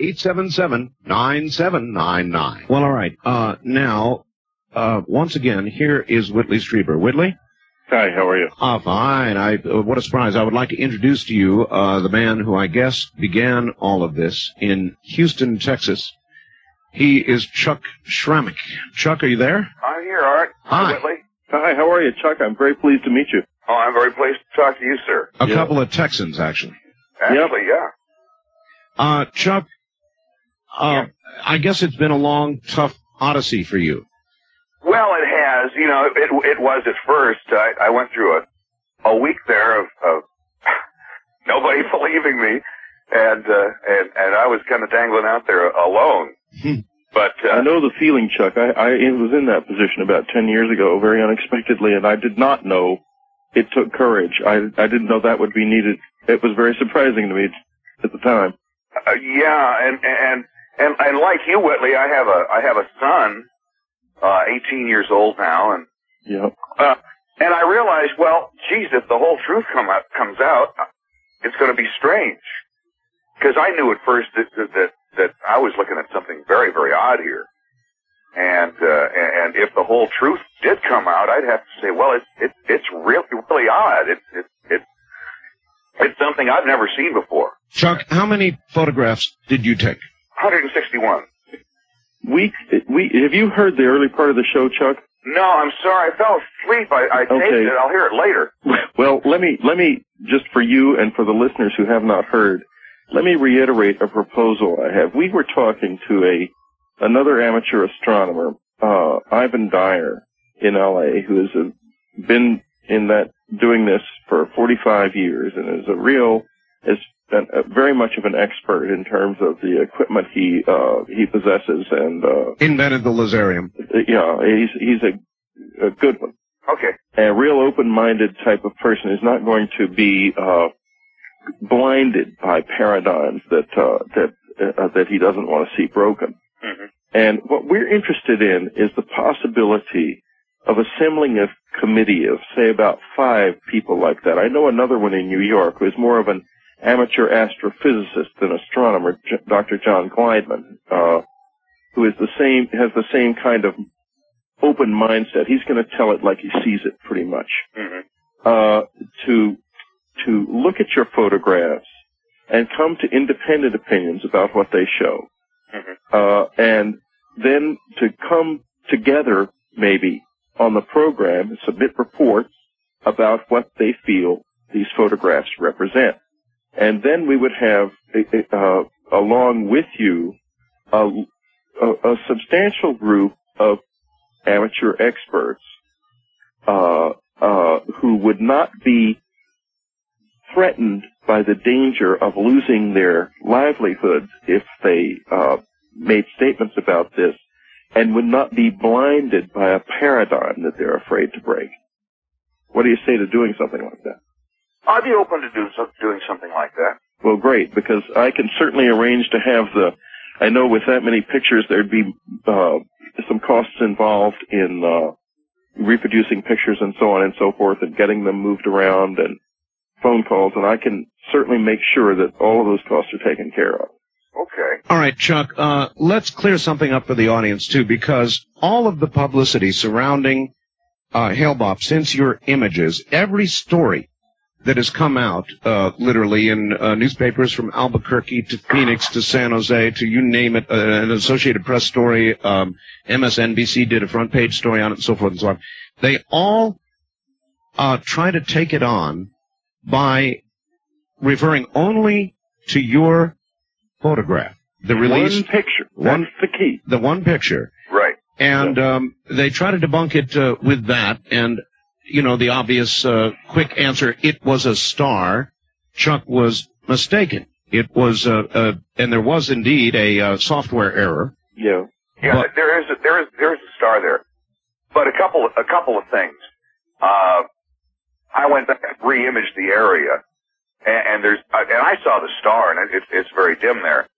877-9799. Well, all right. Uh, now, uh, once again, here is Whitley Strieber. Whitley? Hi, how are you? Ah, fine. I, uh, what a surprise. I would like to introduce to you, uh, the man who I guess began all of this in Houston, Texas. He is Chuck Shramek. Chuck, are you there? I'm here, Art. Hi. Whitley. Hi, how are you, Chuck? I'm very pleased to meet you. Oh, I'm very pleased to talk to you, sir. A Yeah. couple of Texans, actually. Actually, yeah. Uh, Chuck, uh, I guess it's been a long, tough odyssey for you. Well, it has. You know, it it was at first. I, I went through a a week there of, of nobody believing me, and uh, and and I was kind of dangling out there alone. Hmm. but uh, I know the feeling, Chuck. I, I was in that position about 10 years ago, very unexpectedly, and I did not know it took courage. I, I didn't know that would be needed. It was very surprising to me at the time. Uh, yeah, and and and and like you, Whitley, I have a I have a son, uh, 18 years old now, and Yeah. uh, and I realized, well, geez, if the whole truth come out, comes out, it's going to be strange, because I knew at first that, that that that I was looking at something very very odd here, and uh, and if the whole truth did come out, I'd have to say, well, it's it, it's really really odd. It it it it's something I've never seen before. Chuck, how many photographs did you take? 161. We, we, have you heard the early part of the show, Chuck? No, I'm sorry. I fell asleep. I, I taped Okay. it. I'll hear it later. Well, let me, let me, just for you and for the listeners who have not heard, let me reiterate a proposal I have. We were talking to a, another amateur astronomer, uh, Ivan Dyer in LA, who has uh, been in that, doing this for 45 years and is a real, is an, a, very much of an expert in terms of the equipment he, uh, he possesses and, uh, Invented the Lazarium. yeah, he's, he's a, a good one Okay. a real open-minded type of person is not going to be uh, blinded by paradigms that uh, that uh, that he doesn't want to see broken. hmm And what we're interested in is the possibility of assembling a committee of, say, about five people like that. I know another one in New York who is more of an amateur astrophysicist and astronomer, J- Dr. John Glideman, uh, who is the same, has the same kind of open mindset. He's going to tell it like he sees it, pretty much. hmm Uh, to to look at your photographs and come to independent opinions about what they show, Mhm. uh, and then to come together maybe on the program and submit reports about what they feel these photographs represent, and then we would have uh, along with you a, a, a substantial group of amateur experts uh, uh, who would not be threatened by the danger of losing their livelihoods if they uh, made statements about this, and would not be blinded by a paradigm that they're afraid to break. What do you say to doing something like that? I'd be open to do so, doing something like that. Well, great, because I can certainly arrange to have the. I know with that many pictures, there'd be uh, some costs involved in uh, reproducing pictures and so on and so forth, and getting them moved around and phone calls, and I can certainly make sure that all of those costs are taken care of. Okay. All right, Chuck, uh, let's clear something up for the audience, too, because all of the publicity surrounding uh, Hale-Bopp since your images, every story that has come out, uh, literally in uh, newspapers from Albuquerque to Phoenix to San Jose to you name it, uh, an Associated Press story, um, MSNBC did a front page story on it and so forth and so on. They all uh, try to take it on by referring only to your photograph, the release, One picture. One- That's the key. the one picture, Right. and um, they try to debunk it uh, with that, and you know the obvious uh, quick answer: it was a star. Chuck was mistaken. It was, uh, uh, and there was indeed a uh, software error. Yeah. Yeah, But- there is a, there is there is a star there, but a couple a couple of things. Uh, I went back and re-imaged the area, and, and there's uh, and I saw the star, and it, it's very dim there.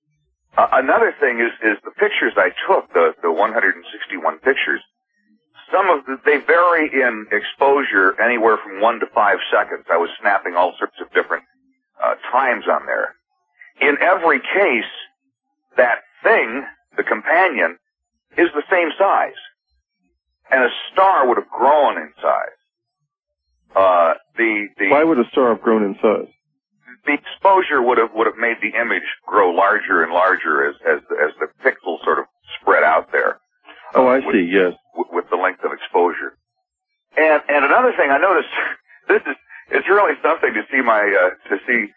Uh, another thing is is the pictures I took, the the 161 pictures. Some of the, they vary in exposure anywhere from one to five seconds. I was snapping all sorts of different uh, times on there. In every case, that thing, the companion, is the same size. And a star would have grown in size. Uh, the, the, Why would a star have grown in size? the exposure would have, would have made the image grow larger and larger as, as, as the pixels sort of spread out there. Oh, I with, see. Yes. With, with the length of exposure. And, and another thing I noticed, this is, it's really something to see my, uh, to see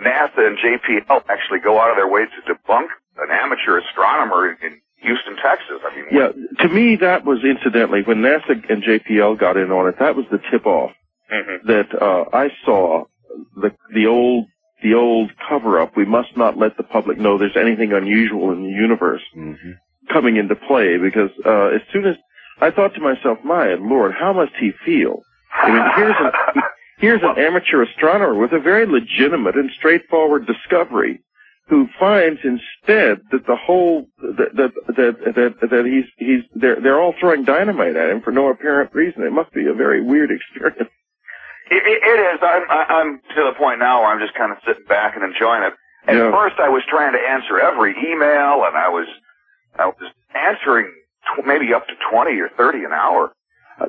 NASA and JPL actually go out of their way to debunk an amateur astronomer in, in Houston, Texas. I mean, Yeah, to me that was incidentally when NASA and JPL got in on it. That was the tip off Mhm. that uh, I saw the the old the old cover up. We must not let the public know there's anything unusual in the universe coming into play because uh, as soon as I thought to myself, my lord, how must he feel? I mean, here's an here's an amateur astronomer with a very legitimate and straightforward discovery who finds instead that the whole that that that that, that he's he's they're they're all throwing dynamite at him for no apparent reason. It must be a very weird experience. It, it, is. I'm, I'm to the point now where I'm just kind of sitting back and enjoying it. At Yeah. first, I was trying to answer every email, and I was, I was answering tw- maybe up to twenty or thirty an hour.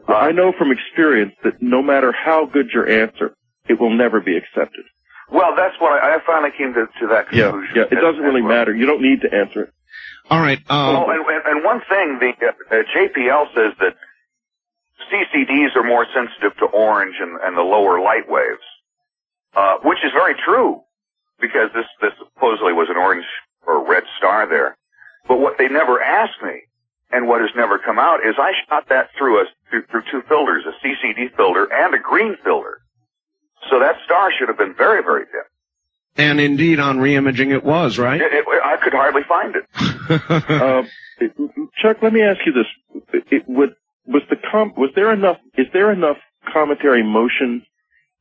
I know from experience that no matter how good your answer, it will never be accepted. Well, that's what I, I finally came to, to that conclusion. yeah. yeah It doesn't as really well. matter. You don't need to answer it. All right. Um, Oh, and, and, and one thing, the uh, uh, JPL says that CCDs are more sensitive to orange and, and the lower light waves, uh, which is very true because this this supposedly was an orange or red star there. But what they never asked me, and what has never come out, is I shot that through a through, through two filters, a CCD filter and a green filter. So that star should have been very very dim. and indeed, on reimaging, it was right. It, it, I could hardly find it. Uh, Chuck, let me ask you this: it, would was the com- was there enough? Is there enough cometary motion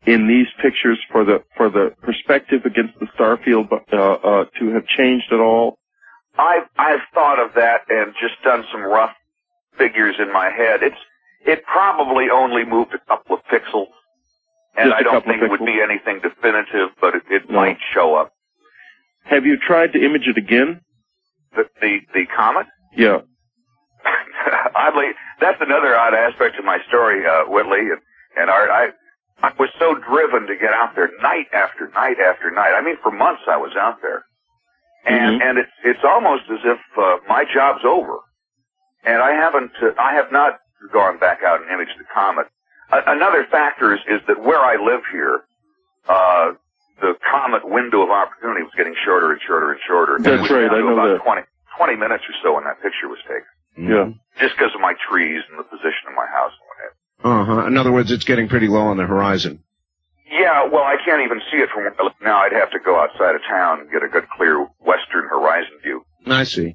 in these pictures for the for the perspective against the star field uh, uh, to have changed at all? I've I've thought of that and just done some rough figures in my head. It's it probably only moved a couple of pixels, and Just I don't think it would be anything definitive, but it, it No. might show up. Have you tried to image it again? The the, the comet. Yeah. Oddly, that's another odd aspect of my story, uh, Whitley and, and Art. I I was so driven to get out there night after night after night. I mean, for months I was out there, and Mhm. and it's it's almost as if uh, my job's over, and I haven't uh, I have not gone back out and imaged the comet. A- another factor is, is that where I live here, uh, the comet window of opportunity was getting shorter and shorter and shorter. That's right, I know about that. 20, 20 minutes or so when that picture was taken Yeah. just because of my trees and the position of my house and what have you. Uh-huh. In other words, it's getting pretty low on the horizon. Yeah, well, I can't even see it from where I live now. I'd have to go outside of town and get a good, clear western horizon view. I see.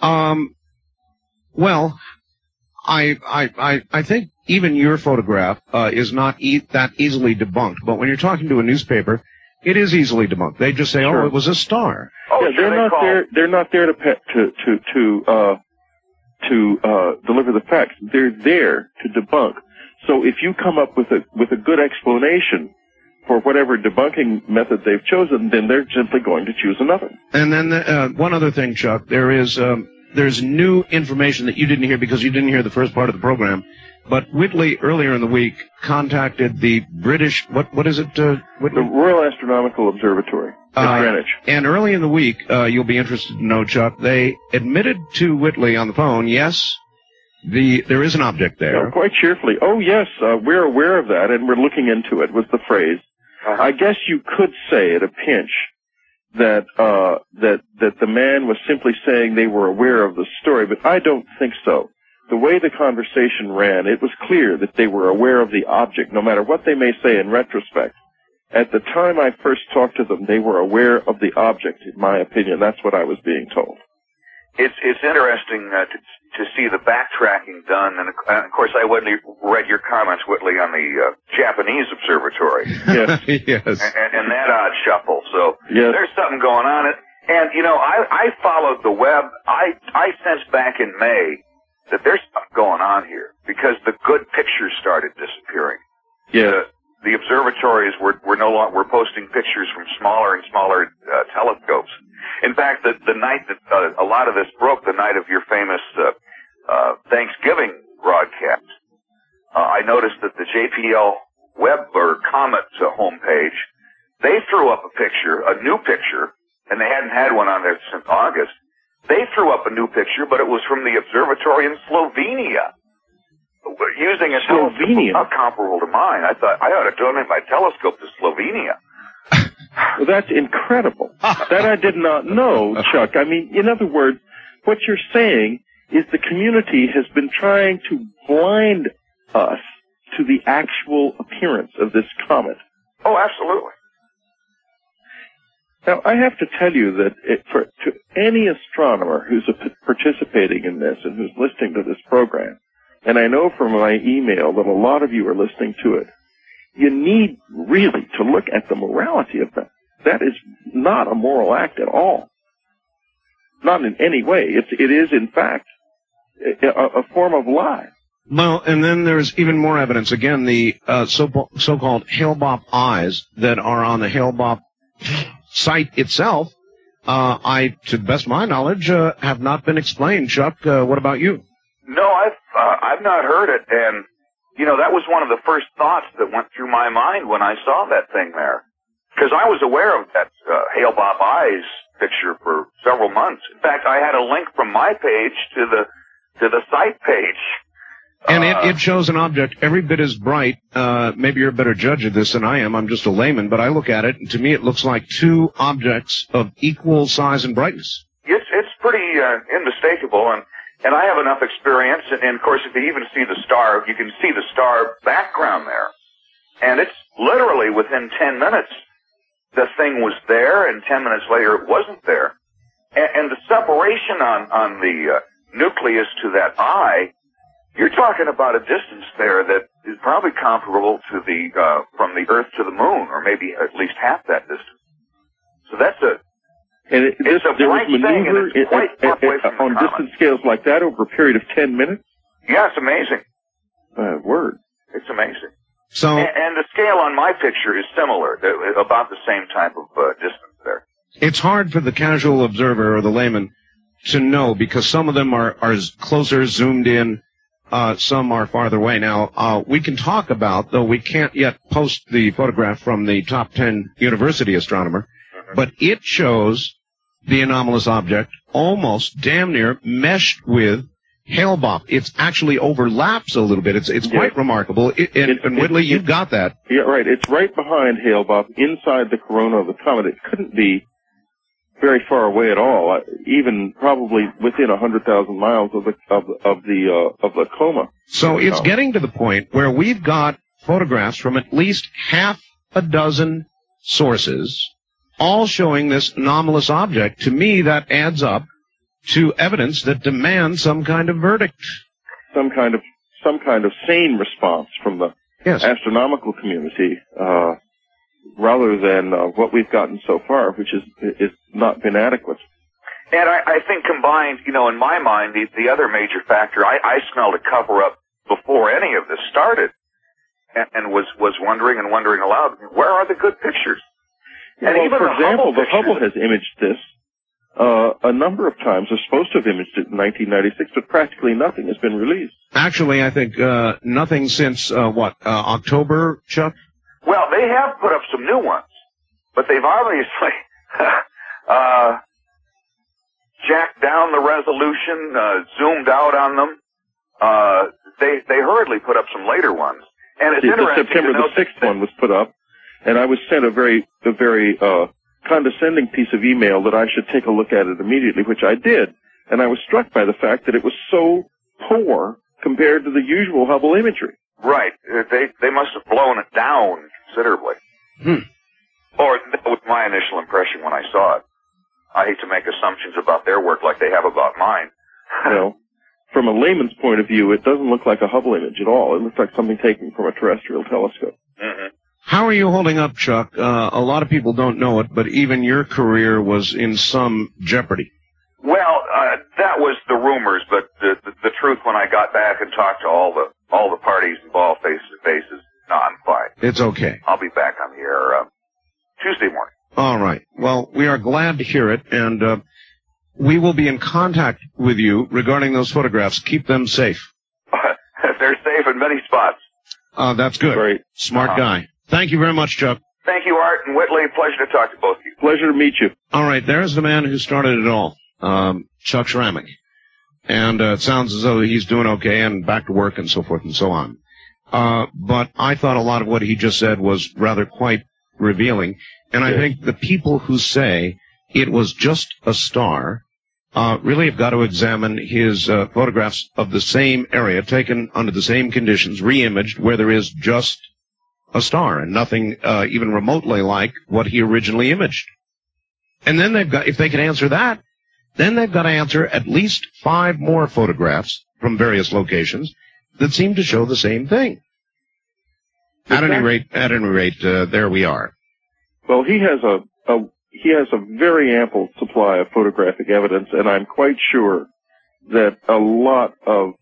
Um, well, I, I, I, I think even your photograph uh, is not e- that easily debunked. But when you're talking to a newspaper, it is easily debunked. They just say, Sure. "Oh, it was a star." Oh, yeah, sure, they're they not call. there. They're not there to pe- to to to uh, to uh, deliver the facts. They're there to debunk. So if you come up with a with a good explanation for whatever debunking method they've chosen, then they're simply going to choose another. And then uh, one other thing, Chuck, there is um, there's new information that you didn't hear because you didn't hear the first part of the program. But Whitley earlier in the week contacted the British. What what is it? Uh, The Royal Astronomical Observatory at Uh, Greenwich. And early in the week, uh, you'll be interested to know, Chuck, they admitted to Whitley on the phone, yes, the there is an object Yeah, there. quite cheerfully. Oh yes, uh, we're aware of that, and we're looking into it. Was the phrase. Uh-huh. I guess you could say at a pinch that uh, that that the man was simply saying they were aware of the story, but I don't think so. The way the conversation ran, it was clear that they were aware of the object, no matter what they may say in retrospect. At the time I first talked to them, they were aware of the object. In my opinion, that's what I was being told. It's it's interesting uh, to to see the backtracking done, and uh, of course I wouldn't read your comments, Whitley, on the uh, Japanese observatory Yes, yes. and, and, and that odd shuffle. So yes. there's something going on. It and you know I I followed the web. I I sensed back in May that there's something going on here because the good pictures started disappearing. Yes. The, the observatories were, were no longer were posting pictures from smaller and smaller telescopes. In fact, the, the night that uh, a lot of this broke, the night of your famous uh, uh, Thanksgiving broadcast, uh, I noticed that the JPL Web or Comet uh, homepage, they threw up a picture, a new picture, and they hadn't had one on there since August. They threw up a new picture, but it was from the observatory in Slovenia using a Slovenia. telescope not comparable to mine. I thought I ought to donate my telescope to Slovenia. Well, that's incredible. That I did not know, Chuck. I mean, in other words, what you're saying is the community has been trying to blind us to the actual appearance of this comet. Oh, absolutely. Now, I have to tell you that it, for to any astronomer who's a, participating in this and who's listening to this program, and I know from my email that a lot of you are listening to it, you need really to look at the morality of that. That is not a moral act at all. Not in any way. It's, it is, in fact, a, a form of lie. Well, and then there's even more evidence. Again, the uh, so, so-called Hale-Bopp eyes that are on the Hale-Bopp site itself, uh, I, to the best of my knowledge, uh, have not been explained. Chuck, uh, what about you? No, I've uh, I've not heard it, and you know that was one of the first thoughts that went through my mind when I saw that thing there, because I was aware of that uh, Hale-Bopp eyes picture for several months. In fact, I had a link from my page to the to the site page. And uh, it, it shows an object every bit as bright. Uh, maybe you're a better judge of this than I am. I'm just a layman, but I look at it, and to me, it looks like two objects of equal size and brightness. It's it's pretty uh, unmistakable, and and I have enough experience, and, and of course, if you even see the star, you can see the star background there. And it's literally within 10 minutes, the thing was there, and 10 minutes later, it wasn't there. And, and the separation on, on the uh, nucleus to that eye, you're talking about a distance there that is probably comparable to the, uh, from the Earth to the Moon, or maybe at least half that distance. So that's a, and it, this, there was maneuver it, it, on distant scales like that over a period of 10 minutes? Yeah, it's amazing. Uh, word. It's amazing. So, and, and, the scale on my picture is similar, about the same type of uh, distance there. It's hard for the casual observer or the layman to know because some of them are, are closer zoomed in, uh, some are farther away. Now, uh, we can talk about, though we can't yet post the photograph from the top 10 university astronomer, but it shows the anomalous object almost damn near meshed with Hale-Bopp. It actually overlaps a little bit. It's it's quite remarkable. It, and, and Whitley, you've got that. Yeah, right. It's right behind Hale-Bopp, inside the corona of the comet. It couldn't be very far away at all. Uh, even probably within a hundred thousand miles of the of, of the uh, of the coma. So it's getting to the point where we've got photographs from at least half a dozen sources all showing this anomalous object. To me, that adds up to evidence that demands some kind of verdict. Some kind of some kind of sane response from the yes. astronomical community, uh, rather than uh, what we've gotten so far, which is is not been adequate. And I, I think combined, you know, in my mind, the, the other major factor, I, I smelled a cover up before any of this started, and, and was was wondering and wondering aloud, where are the good pictures? And well, even for example, Hubble the Hubble has imaged this uh, a number of times. They're supposed to have imaged it in 1996, but practically nothing has been released. Actually, I think uh, nothing since uh, what uh, October, Chuck. Well, they have put up some new ones, but they've obviously uh, jacked down the resolution, uh, zoomed out on them. they they hurriedly put up some later ones, and it's the, interesting. The September the sixth one was put up and I was sent a very a very uh, condescending piece of email that I should take a look at it immediately, which I did, and I was struck by the fact that it was so poor compared to the usual Hubble imagery. Right. Uh, they they must have blown it down considerably. Hmm. Or that was my initial impression when I saw it. I hate to make assumptions about their work like they have about mine. well, from a layman's point of view, it doesn't look like a Hubble image at all. It looks like something taken from a terrestrial telescope. Mm-hmm. How are you holding up, Chuck? Uh, a lot of people don't know it, but even your career was in some jeopardy. Well, uh, that was the rumors, but the, the, the truth when I got back and talked to all the all the parties involved face to face is No, I'm fine. It's okay. I'll be back on the air uh, Tuesday morning. All right. Well, we are glad to hear it, and uh, we will be in contact with you regarding those photographs. Keep them safe. They're safe in many spots. Uh, that's good. Great. Smart Uh-huh. guy. Thank you very much, Chuck. Thank you, Art and Whitley. Pleasure to talk to both of you. Pleasure to meet you. All right, there's the man who started it all, um, Chuck Shramek. And uh, it sounds as though he's doing okay and back to work and so forth and so on. Uh, but I thought a lot of what he just said was rather quite revealing. And I Yes. think the people who say it was just a star uh, really have got to examine his uh, photographs of the same area taken under the same conditions, re-imaged, where there is just a star and nothing uh, even remotely like what he originally imaged. And then they've got, if they can answer that, then they've got to answer at least five more photographs from various locations that seem to show the same thing. At any rate, at any rate, uh, there we are. Well, he has a, a he has a very ample supply of photographic evidence, and I'm quite sure that a lot of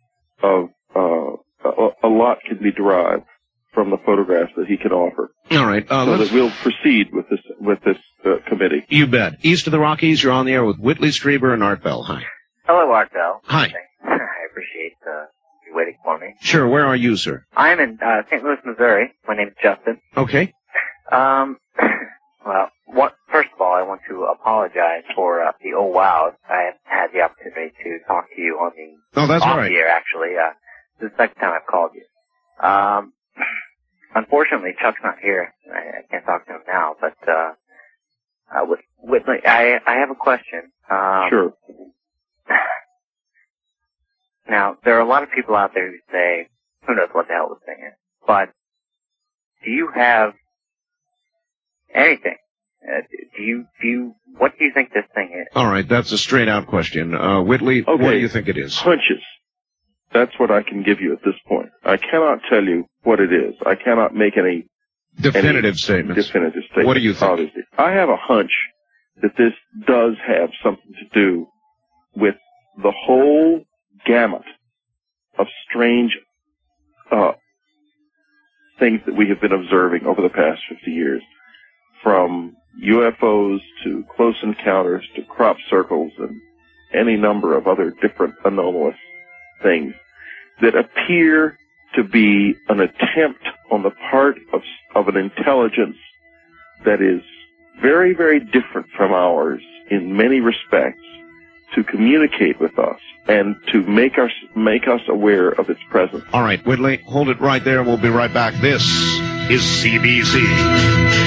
of uh, a, a lot can be derived from the photographs that he can offer. All right, uh, so let's, that we'll proceed with this with this uh, committee. you bet. East of the Rockies, you're on the air with Whitley Strieber and Art Bell. Hi. Hello, Art Bell. Hi. I appreciate uh, you waiting for me. Sure, where are you, sir? I'm in uh, St. Louis, Missouri. My name's Justin. Okay. Um, well, what, first of all, I want to apologize for uh, the oh wow. I have had the opportunity to talk to you on the Oh, that's off right. year, actually. Uh, this is the second time I've called you. Um, unfortunately, Chuck's not here. I, I can't talk to him now, but uh, uh, with, with I, I have a question. Um, Sure. Now, there are a lot of people out there who say, who knows what the hell this thing is, but do you have anything? Uh, do you, do you, what do you think this thing is? All right, that's a straight out question. Uh, Whitley, what do you think it is? Hunches. That's what I can give you at this point. I cannot tell you what it is. I cannot make any Definitive statements. definitive statement. What do you think? Obviously. I have a hunch that this does have something to do with the whole gamut of strange uh, things that we have been observing over the past 50 years, from UFOs to close encounters to crop circles and any number of other different anomalous things that appear to be an attempt on the part of, of an intelligence that is very, very different from ours in many respects to communicate with us and to make us, make us aware of its presence. All right, Whitley, hold it right there. We'll be right back. This is CBC.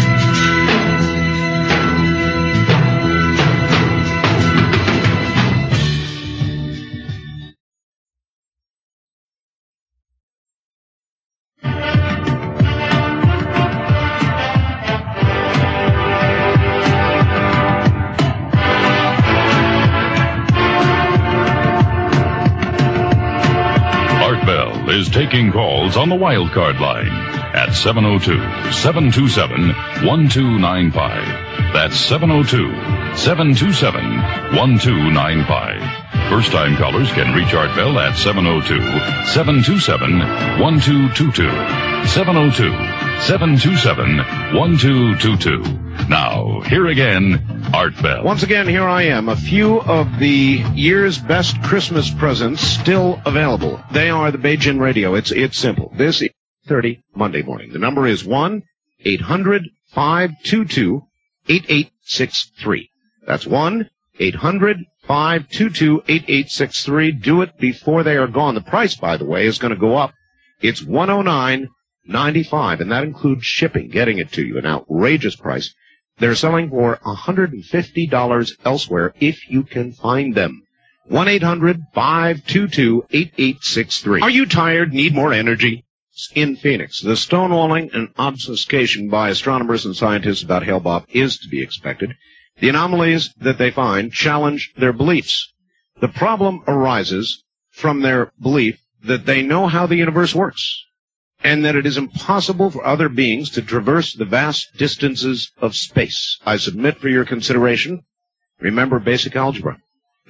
Taking calls on the wild card line at 702-727-1295. That's 702-727-1295. First time callers can reach Art Bell at 702-727-1222. 702-727-1222. Now, here again, Art Bell. Once again, here I am. A few of the year's best Christmas presents still available. They are the Beijing Radio. It's it's simple. This is 30 Monday morning. The number is 1 800 522 8863. That's 1 800 522 8863. Do it before they are gone. The price, by the way, is going to go up. It's oh 109.95, and that includes shipping, getting it to you, an outrageous price. They're selling for $150 elsewhere if you can find them. 1-800-522-8863. Are you tired? Need more energy? In Phoenix, the stonewalling and obfuscation by astronomers and scientists about Hale-Bopp is to be expected. The anomalies that they find challenge their beliefs. The problem arises from their belief that they know how the universe works and that it is impossible for other beings to traverse the vast distances of space. I submit for your consideration. Remember basic algebra.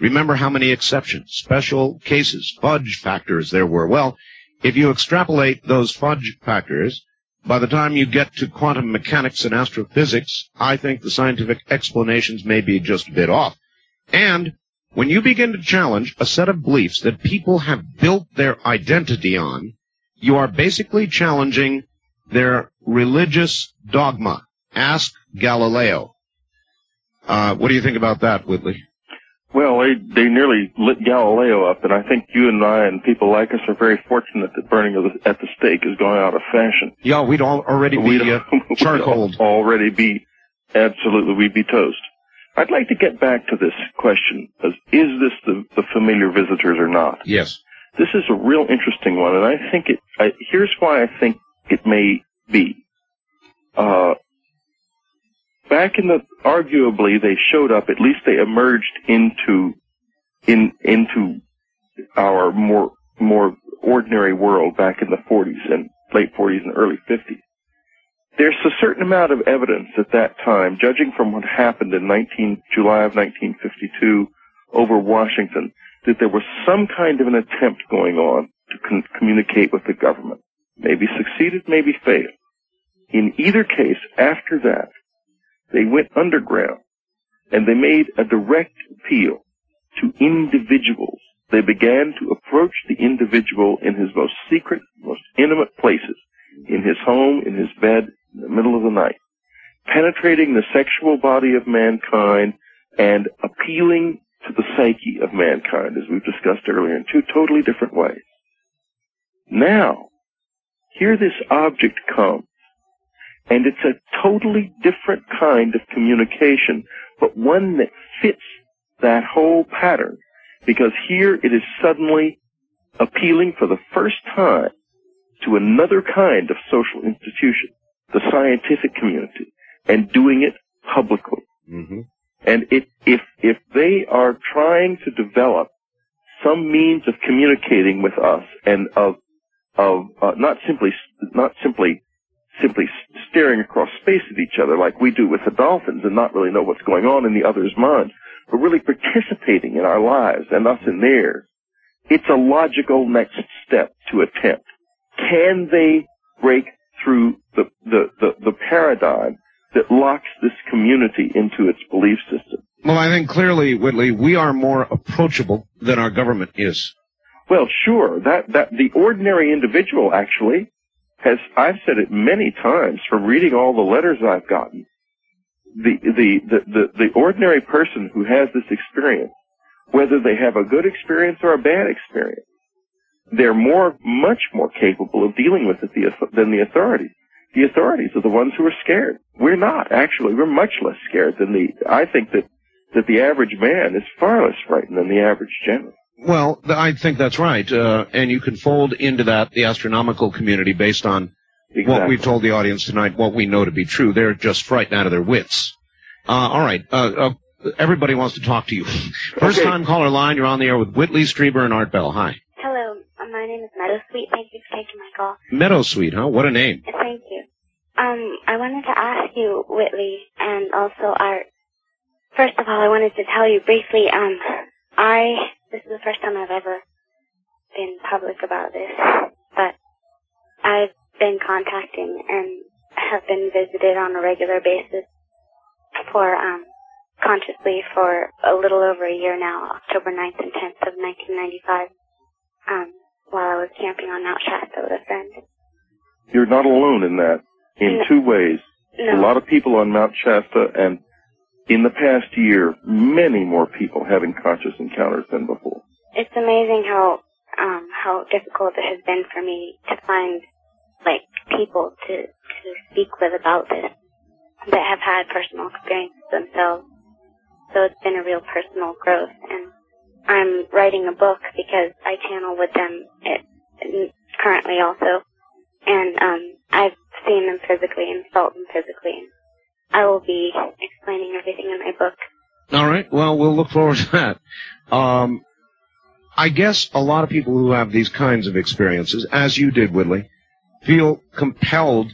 Remember how many exceptions, special cases, fudge factors there were. Well, if you extrapolate those fudge factors by the time you get to quantum mechanics and astrophysics, I think the scientific explanations may be just a bit off. And when you begin to challenge a set of beliefs that people have built their identity on, you are basically challenging their religious dogma. Ask Galileo. Uh, what do you think about that, Whitley? Well, they, they nearly lit Galileo up, and I think you and I and people like us are very fortunate that burning the, at the stake is going out of fashion. Yeah, we'd all already be We'd, uh, charcoal. already be, absolutely, we'd be toast. I'd like to get back to this question: as Is this the, the familiar visitors or not? Yes. This is a real interesting one, and I think it. I, here's why I think it may be. Uh, back in the arguably they showed up. At least they emerged into in into our more more ordinary world back in the 40s and late 40s and early 50s. There's a certain amount of evidence at that time, judging from what happened in 19 July of 1952 over Washington, that there was some kind of an attempt going on to con- communicate with the government. Maybe succeeded, maybe failed. In either case, after that, they went underground and they made a direct appeal to individuals. They began to approach the individual in his most secret, most intimate places, in his home, in his bed, in the middle of the night, penetrating the sexual body of mankind and appealing to the psyche of mankind, as we've discussed earlier, in two totally different ways. Now, here this object comes, and it's a totally different kind of communication, but one that fits that whole pattern, because here it is suddenly appealing for the first time to another kind of social institution, the scientific community, and doing it publicly. Mm-hmm. And it, if if they are trying to develop some means of communicating with us and of of uh, not simply not simply simply staring across space at each other like we do with the dolphins and not really know what's going on in the other's mind, but really participating in our lives and us in theirs, it's a logical next step to attempt. Can they break through the, the, the, the paradigm that locks this community into its belief system? Well, I think clearly, Whitley, we are more approachable than our government is. Well, sure. That that the ordinary individual actually has. I've said it many times from reading all the letters I've gotten. The the the the, the ordinary person who has this experience, whether they have a good experience or a bad experience, they're more, much more capable of dealing with it the, than the authorities. The authorities are the ones who are scared. We're not actually. We're much less scared than the. I think that that the average man is far less frightened than the average general. Well, I think that's right. Uh, and you can fold into that the astronomical community based on what we've told the audience tonight, what we know to be true. They're just frightened out of their wits. Uh, all right. Uh, uh, everybody wants to talk to you. First Okay. time caller line, you're on the air with Whitley Strieber and Art Bell. Hi. Hello, uh, my name is Meadowsweet. Thank you for taking my call. Meadow Sweet, huh? What a name. Thank you. Um, I wanted to ask you, Whitley, and also Art. First of all, I wanted to tell you briefly. Um, I this is the first time I've ever been public about this, but I've been contacting and have been visited on a regular basis for um consciously for a little over a year now, October 9th and 10th of 1995. Um, while I was camping on Mount Shasta with a friend. You're not alone in that. In two ways. No. A lot of people on Mount Shasta and in the past year, many more people having conscious encounters than before. it's amazing how um how difficult it has been for me to find like people to to speak with about this that have had personal experiences themselves. So it's been a real personal growth and I'm writing a book because I channel with them it, currently also and um I've seen them physically and felt them physically I will be explaining everything in my book. All right. Well, we'll look forward to that. Um, I guess a lot of people who have these kinds of experiences, as you did, Whitley, feel compelled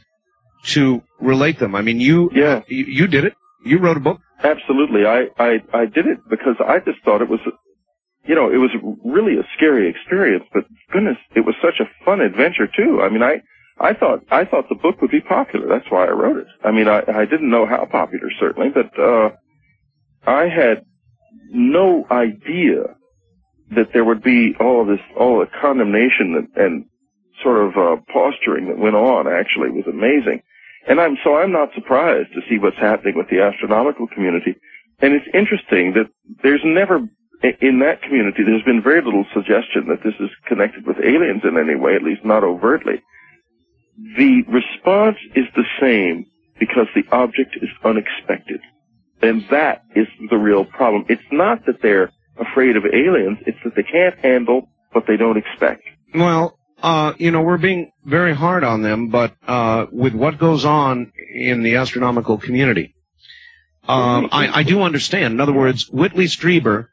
to relate them. I mean, you, Yeah. you, you did it. You wrote a book. Absolutely. I, I, I did it because I just thought it was, you know, it was really a scary experience, but goodness, it was such a fun adventure too. I mean, I, I thought I thought the book would be popular. That's why I wrote it. I mean, I, I didn't know how popular certainly, but uh, I had no idea that there would be all this all the condemnation and, and sort of uh, posturing that went on. Actually, was amazing, and I'm so I'm not surprised to see what's happening with the astronomical community. And it's interesting that there's never in that community there's been very little suggestion that this is connected with aliens in any way, at least not overtly the response is the same because the object is unexpected. And that is the real problem. It's not that they're afraid of aliens, it's that they can't handle what they don't expect. Well, uh, you know, we're being very hard on them, but uh, with what goes on in the astronomical community, um, I, I do understand. In other words, Whitley Strieber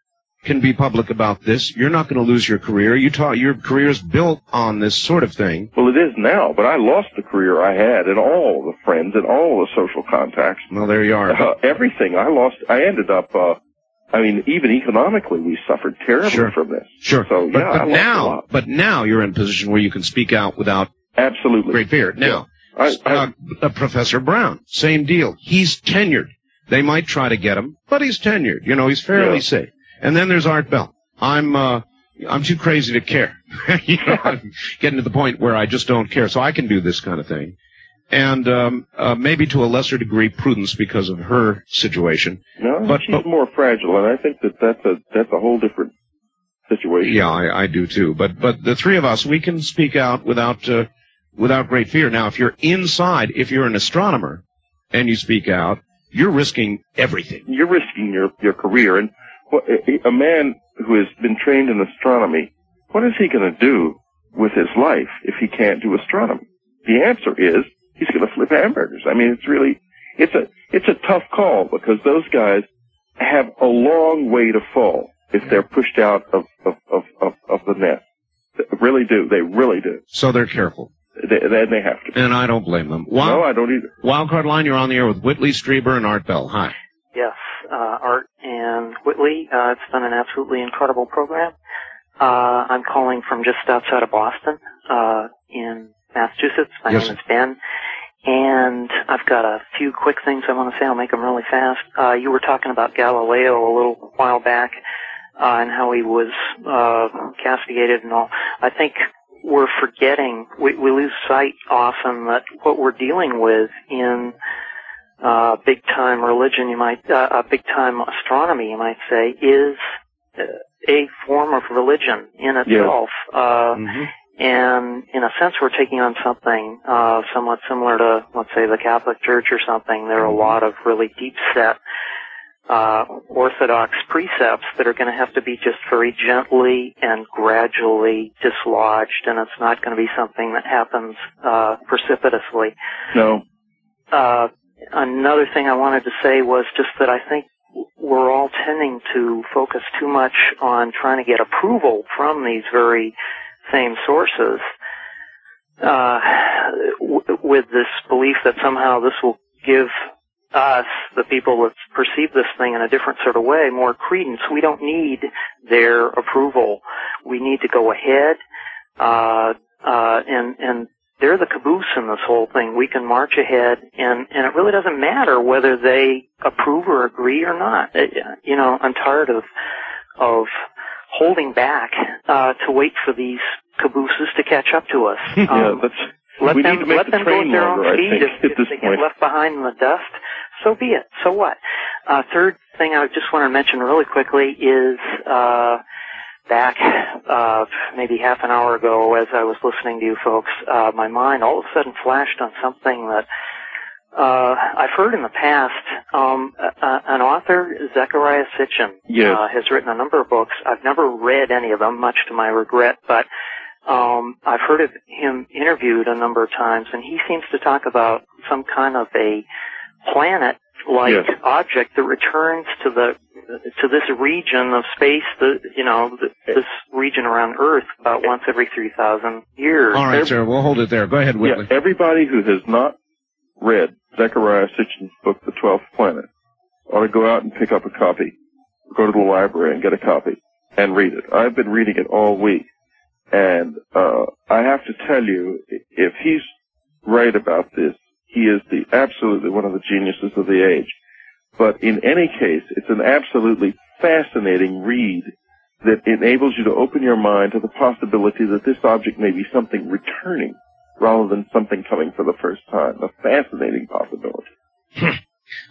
can be public about this. You're not going to lose your career. You taught your career is built on this sort of thing. Well, it is now, but I lost the career I had and all the friends and all the social contacts. Well, there you are. Uh, everything I lost. I ended up. Uh, I mean, even economically, we suffered terribly Sure. from this. Sure. So but, yeah, I but lost a now, but now you're in a position where you can speak out without absolutely great fear. Now, I, I, uh, uh, Professor Brown, same deal. He's tenured. They might try to get him, but he's tenured. You know, he's fairly Yeah. safe. And then there's Art Bell. I'm, uh, I'm too crazy to care. you know, I'm getting to the point where I just don't care. So I can do this kind of thing. And, um, uh, maybe to a lesser degree Prudence because of her situation. no, but- she's but- more fragile, and I think that that's a that's a whole different situation. Yeah, I, I do too. But but the three of us, we can speak out without uh, without great fear. Now, if you're inside, if you're an astronomer and you speak out, you're risking everything. you're risking your your career. And what, a a man who has been trained in astronomy, what is he going to do with his life if he can't do astronomy? The answer is he's going to flip hamburgers. I mean, it's really it's a it's a tough call because those guys have a long way to fall if they're pushed out of of of of, of the nest. They really do. They really do. So they're careful, They, they, they have to. and I don't blame them. No, Wild, I don't either. Wildcard line, you're on the air with Whitley Strieber and Art Bell. Hi. Yes, uh, Art and Whitley. Uh, it's been an absolutely incredible program. Uh, I'm calling from just outside of Boston, uh, in Massachusetts. My Yes, name is Ben. And I've got a few quick things I want to say. I'll make them really fast. Uh, you were talking about Galileo a little while back, uh, and how he was, uh, castigated and all. I think we're forgetting, we, we lose sight often that what we're dealing with in uh, big time religion, you might, uh, uh, big time astronomy, you might say, is uh, a form of religion in itself. Uh, Mm-hmm. and in a sense, we're taking on something uh, somewhat similar to, let's say, the Catholic Church or something. There are a lot of really deep set uh, orthodox precepts that are going to have to be just very gently and gradually dislodged, and it's not going to be something that happens uh, precipitously. No. Uh, another thing I wanted to say was just that I think we're all tending to focus too much on trying to get approval from these very same sources, uh, w- with this belief that somehow this will give us, the people that perceive this thing in a different sort of way, more credence. We don't need their approval. We need to go ahead, uh, uh, and, and they're the caboose in this whole thing. We can march ahead, and and it really doesn't matter whether they approve or agree or not. Uh, you know, I'm tired of of holding back uh, to wait for these cabooses to catch up to us. yeah, Um, that's let we them need to make let the them go train at their longer, own I speed. think, if at if they point. get left behind in the dust, so be it. So what? Uh, third thing I just want to mention really quickly is uh, back uh, maybe half an hour ago, as I was listening to you folks, uh, my mind all of a sudden flashed on something that uh, I've heard in the past. Um, uh, an author, Zechariah Sitchin, Yes. uh, has written a number of books. I've never read any of them, much to my regret, but um, I've heard of him interviewed a number of times, and he seems to talk about some kind of a planet-like Yes. object that returns to the to this region of space, the you know th this region around Earth about once every three thousand years. All right, Every- sir. We'll hold it there. Go ahead, Whitley. Yeah, everybody who has not read Zechariah Sitchin's book, The Twelfth Planet, ought to go out and pick up a copy, go to the library and get a copy and read it. I've been reading it all week, and uh, I have to tell you, if he's right about this. He is the absolutely one of the geniuses of the age. But in any case, it's an absolutely fascinating read that enables you to open your mind to the possibility that this object may be something returning rather than something coming for the first time. A fascinating possibility.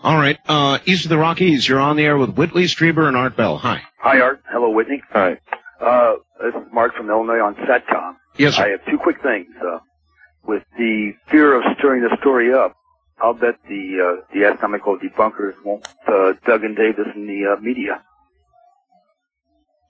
All right. Uh, East of the Rockies, you're on the air with Whitley Strieber and Art Bell. Hi. Hi, Art. Hello, Whitney. Hi. Uh, this is Mark from Illinois on SATCOM. Yes, sir. I have two quick things. Uh, with the fear of stirring the story up, I'll bet the uh, the astronomical debunkers won't uh, and Davis in the uh, media.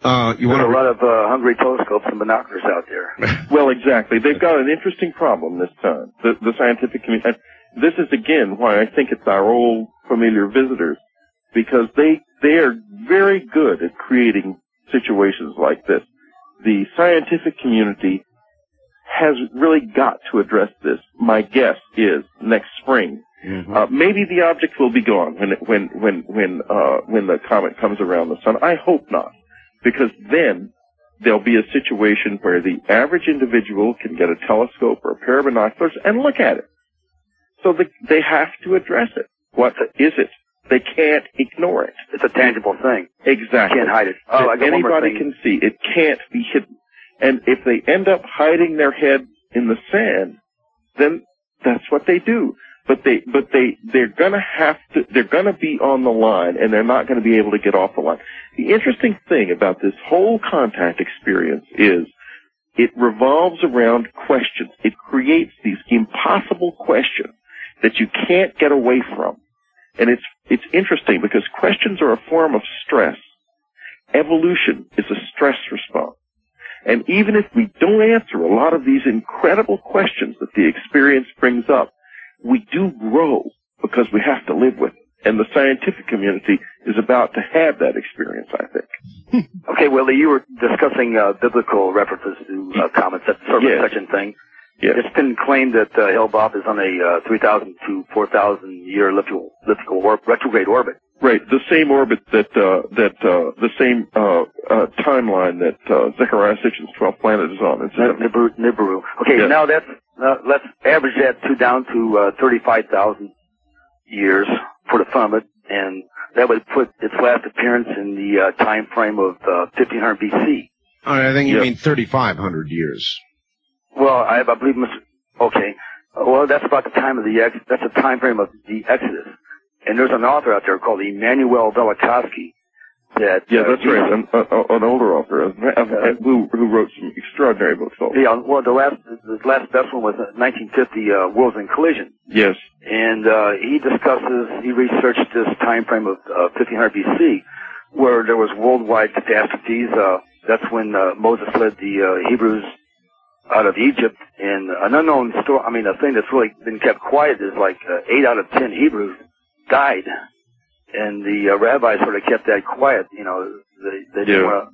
Uh, you want a lot of uh, hungry telescopes and binoculars out there. Well, exactly. They've got an interesting problem this time. The, the scientific community. and This is again why I think it's our old familiar visitors, because they they are very good at creating situations like this. The scientific community has really got to address this. My guess is next spring. Mhm. Uh, maybe the object will be gone when it, when when when uh, when the comet comes around the sun. I hope not, because then there'll be a situation where the average individual can get a telescope or a pair of binoculars and look at it. So the, they have to address it. What is it? They can't ignore it. It's a tangible thing. Exactly. Can't hide it. Oh, I got one more Anybody thing. can see. It can't be hidden. And if they end up hiding their head in the sand, then that's what they do. But they, but they, they're gonna have to, they're gonna be on the line and they're not gonna be able to get off the line. The interesting thing about this whole contact experience is it revolves around questions. It creates these impossible questions that you can't get away from. And it's, it's interesting because questions are a form of stress. Evolution is a stress response. And even if we don't answer a lot of these incredible questions that the experience brings up, we do grow because we have to live with it. And the scientific community is about to have that experience, I think. Okay, Willie, you were discussing uh, biblical references to uh, comets, that sort of Yes. such and thing. Yes. It's been claimed that uh, Hale-Bopp is on a uh, 3,000 to 4,000 year elliptical, elliptical retrograde orbit. Right, the same orbit that uh, that uh, the same uh, uh, timeline that uh, Zechariah Sitchin's 12th planet is on. incidentally. Nibiru. Nibiru. Okay, Yeah. now that's uh, let's average that to down to uh, 35,000 years for the fun of it, and that would put its last appearance in the uh, time frame of uh, 1500 BC. All right, I think you Yeah. mean 3,500 years. Well, I, I believe, Mr. Okay, Uh, well, that's about the time of the ex. That's the time frame of the Exodus. And there's an author out there called Immanuel Velikovsky that Yeah, uh, that's right. An, uh, an older author uh, uh, who who wrote some extraordinary books. Also. Yeah, well, the last the last best one was uh, 1950 uh, Worlds in Collision. Yes. and uh, he discusses, he researched this time frame of uh, 1500 BC, where there was worldwide catastrophes. Uh, that's when uh, Moses led the uh, Hebrews out of Egypt, and an unknown story. I mean, a thing that's really been kept quiet is like uh, eight out of ten Hebrews died, and the uh, rabbis sort of kept that quiet. You know, they, they didn't Yeah. want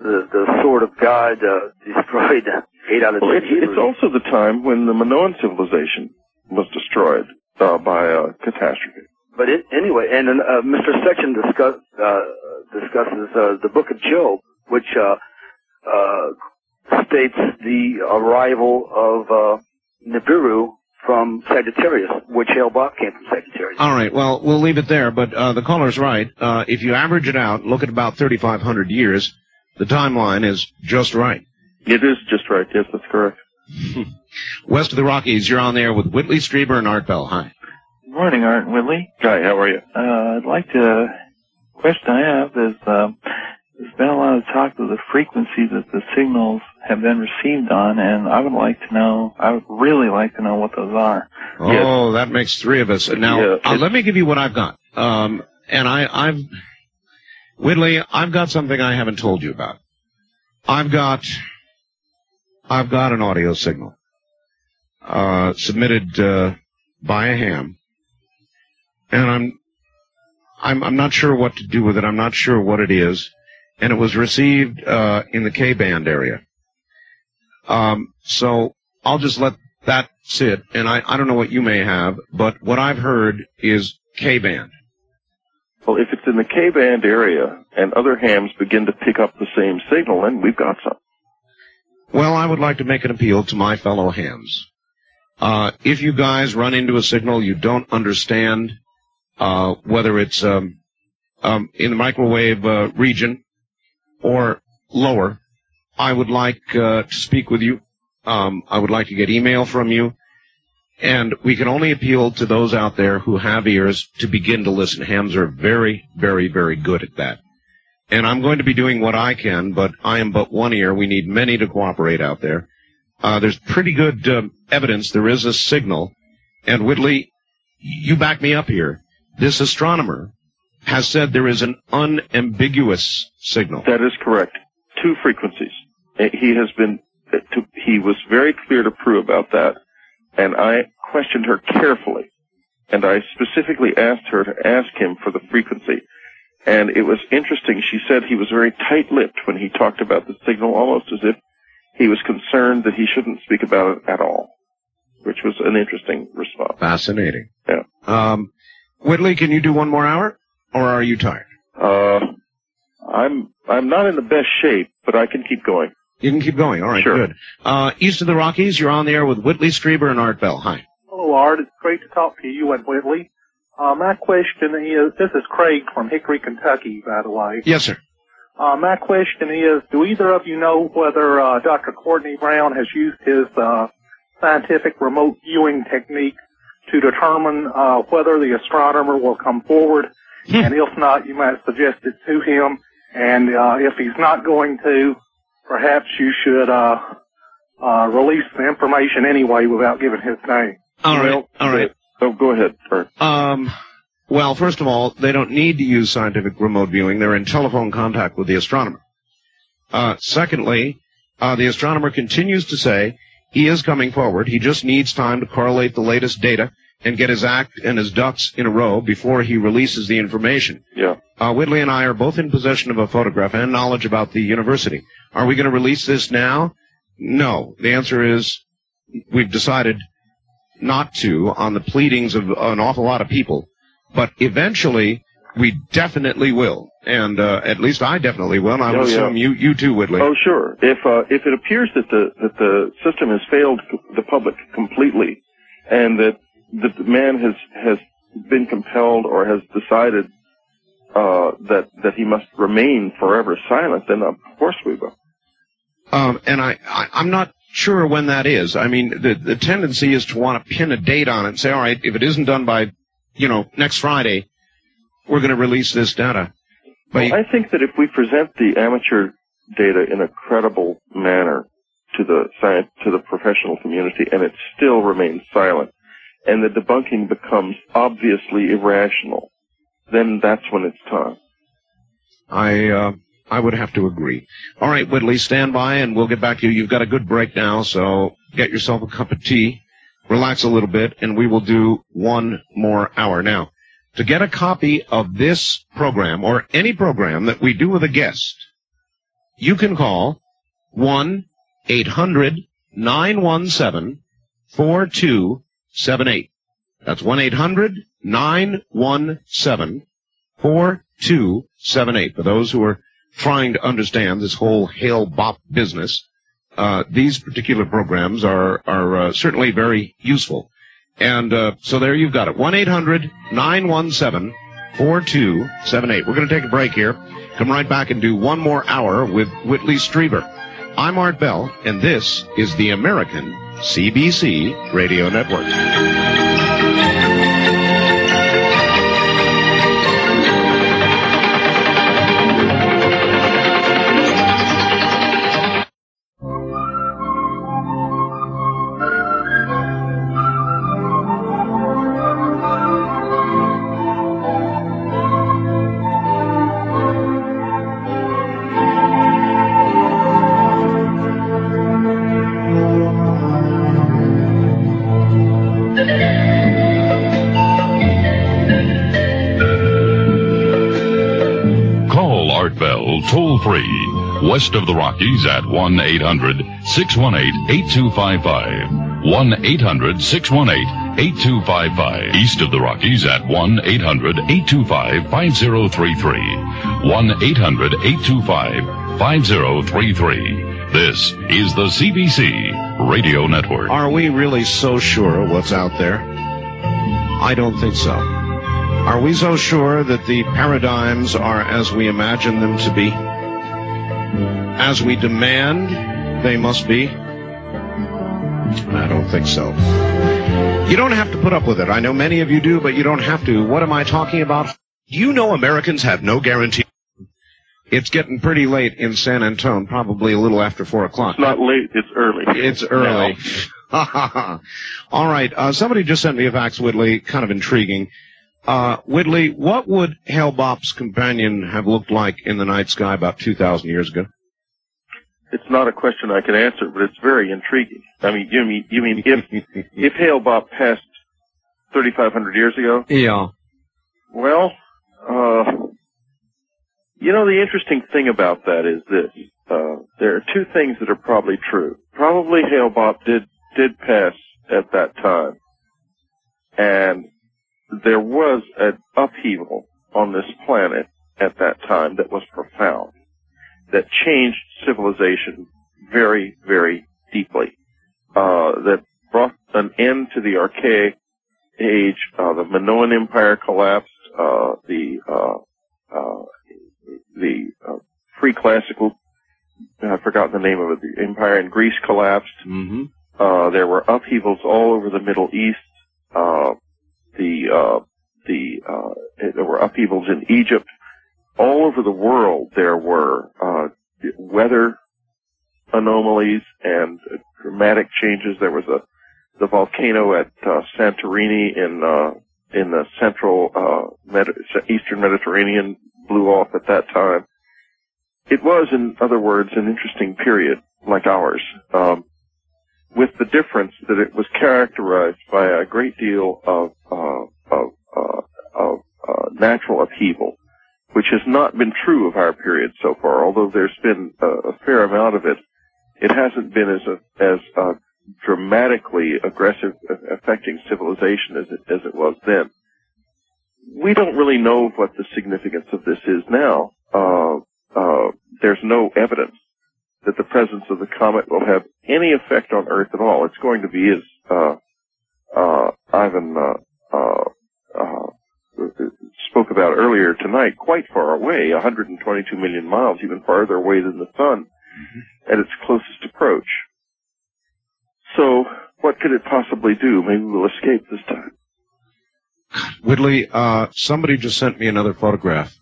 the the sword of God uh, destroyed eight out of Well, ten it's, it's also the time when the Minoan civilization was destroyed uh, by a catastrophe. But it, anyway, and uh, Mr. Sitchin discuss, uh, discusses uh, the Book of Job, which uh, uh, states the arrival of uh, Nibiru from Sagittarius, which Hale-Bopp came from Sagittarius. All right, well, we'll leave it there, but uh, the caller's right. Uh, if you average it out, look at about 3,500 years, the timeline is just right. It is just right. Yes, that's correct. West of the Rockies, you're on there with Whitley Strieber and Art Bell. Hi. Good morning, Art and Whitley. Hi, how are you? Uh, I'd like to, question I have is, um, there's been a lot of talk of the frequency that the signals have been received on, and I would like to know, I would really like to know what those are. Oh, that makes three of us. Now, Yeah, uh, let me give you what I've got. Um, and I, I've, Whitley, I've got something I haven't told you about. I've got, I've got an audio signal, uh, submitted, uh, by a ham. And I'm, I'm, I'm not sure what to do with it. I'm not sure what it is. And it was received, uh, in the K-band area. Um, so I'll just let that sit, and I, I don't know what you may have, but what I've heard is K-band. Well, if it's in the K-band area and other hams begin to pick up the same signal, then we've got some. Well, I would like to make an appeal to my fellow hams. Uh, if you guys run into a signal you don't understand, uh, whether it's um, um, in the microwave uh, region or lower, I would like uh, to speak with you. Um, I would like to get email from you. And we can only appeal to those out there who have ears to begin to listen. Hams are very, very, very good at that. And I'm going to be doing what I can, but I am but one ear. We need many to cooperate out there. Uh, there's pretty good uh, evidence there is a signal. And Whitley, you back me up here. This astronomer has said there is an unambiguous signal. That is correct. Two frequencies. He has been, to, he was very clear to Prue about that, and I questioned her carefully, and I specifically asked her to ask him for the frequency. And it was interesting. She said he was very tight-lipped when he talked about the signal, almost as if he was concerned that he shouldn't speak about it at all, which was an interesting response. Fascinating. Yeah. Um, Whitley, can you do one more hour, or are you tired? Uh, I'm I'm not in the best shape, but I can keep going. You can keep going. All right, Sure. good. Uh, east of the Rockies, you're on the air with Whitley Strieber and Art Bell. Hi. Hello, Art. It's great to talk to you and Whitley. Uh, my question is, this is Craig from Hickory, Kentucky, by the way. Yes, sir. Uh, my question is, do either of you know whether uh, Dr. Courtney Brown has used his uh, scientific remote viewing technique to determine uh, whether the astronomer will come forward? and if not, you might suggest it to him. And uh, if he's not going to, perhaps you should uh, uh, release the information anyway without giving his name. All right. All right. Oh, go ahead. Um, well, first of all, they don't need to use scientific remote viewing. They're in telephone contact with the astronomer. Uh, secondly, uh, the astronomer continues to say he is coming forward. He just needs time to correlate the latest data and get his act and his ducks in a row before he releases the information. Yeah. Uh, Whitley and I are both in possession of a photograph and knowledge about the university. Are we going to release this now? No. The answer is we've decided not to on the pleadings of an awful lot of people. But eventually, we definitely will. And uh, at least I definitely will. And I would Oh, yeah. assume you, you too, Whitley. Oh, sure. If uh, if it appears that the that the system has failed the public completely, and that man has has been compelled or has decided uh, that that he must remain forever silent, then of course we will. Um, and I, I, I'm not sure when that is. I mean, the, the tendency is to want to pin a date on it and say, all right, if it isn't done by, you know, next Friday, we're going to release this data. But Well, I think that if we present the amateur data in a credible manner to the science, to the professional community, and it still remains silent, and the debunking becomes obviously irrational, then that's when it's time. I, uh, I would have to agree. All right, Whitley, stand by and we'll get back to you. You've got a good break now, so get yourself a cup of tea, relax a little bit, and we will do one more hour. Now, to get a copy of this program or any program that we do with a guest, you can call 1-800-917-4278. That's 1-800-917-4278. For those who are trying to understand this whole Hale-Bopp business, uh, these particular programs are, are uh, certainly very useful. And uh, so there you've got it. 1-800-917-4278. We're going to take a break here. Come right back and do one more hour with Whitley Strieber. I'm Art Bell, and this is the American CBC Radio Network. West of the Rockies at 1 800 618 8255. 1 800 618 8255. East of the Rockies at 1 800 825 5033. 1 800 825 5033. This is the CBC Radio Network. Are we really so sure of what's out there? I don't think so. Are we so sure that the paradigms are as we imagine them to be? As we demand they must be? I don't think so. You don't have to put up with it. I know many of you do, but you don't have to. What am I talking about? You know Americans have no guarantee. It's getting pretty late in San Antone, probably a little after four o'clock. It's not late, it's early. It's early. All right. Uh, somebody just sent me a fax, Whitley, kind of intriguing. Uh, Whitley, what would Hale-Bopp's companion have looked like in the night sky about 2,000 years ago? It's not a question I can answer, but it's very intriguing. I mean, you mean, you mean if, if Hale-Bopp passed 3,500 years ago? Yeah. Well, uh, you know, the interesting thing about that is this. Uh, there are two things that are probably true. Probably Hale-Bopp did, did pass at that time. And there was an upheaval on this planet at that time that was profound, that changed civilization very, very deeply, uh, that brought an end to the archaic age. Uh, the Minoan Empire collapsed. Uh, the uh, uh, the uh, pre-classical, I've forgotten the name of it, the empire in Greece collapsed. Mm-hmm. Uh, there were upheavals all over the Middle East. The uh, the uh, there were upheavals in Egypt. All over the world, there were uh, weather anomalies and dramatic changes. There was a the volcano at uh, Santorini in uh, in the central uh, Med- eastern Mediterranean blew off at that time. It was, in other words, an interesting period like ours, um, with the difference that it was characterized by a great deal of uh, of, uh, of uh, natural upheaval, which has not been true of our period so far. Although there's been a, a fair amount of it, it hasn't been as a, as uh, dramatically aggressive affecting civilization as it as it was then. We don't really know what the significance of this is now. Uh, uh, there's no evidence that the presence of the comet will have any effect on Earth at all. It's going to be, as uh, uh, Ivan uh, uh, uh, spoke about earlier tonight, quite far away, 122 million miles, even farther away than the Sun, at its closest approach. So, what could it possibly do? Maybe we'll escape this time. Whitley, uh, somebody just sent me another photograph.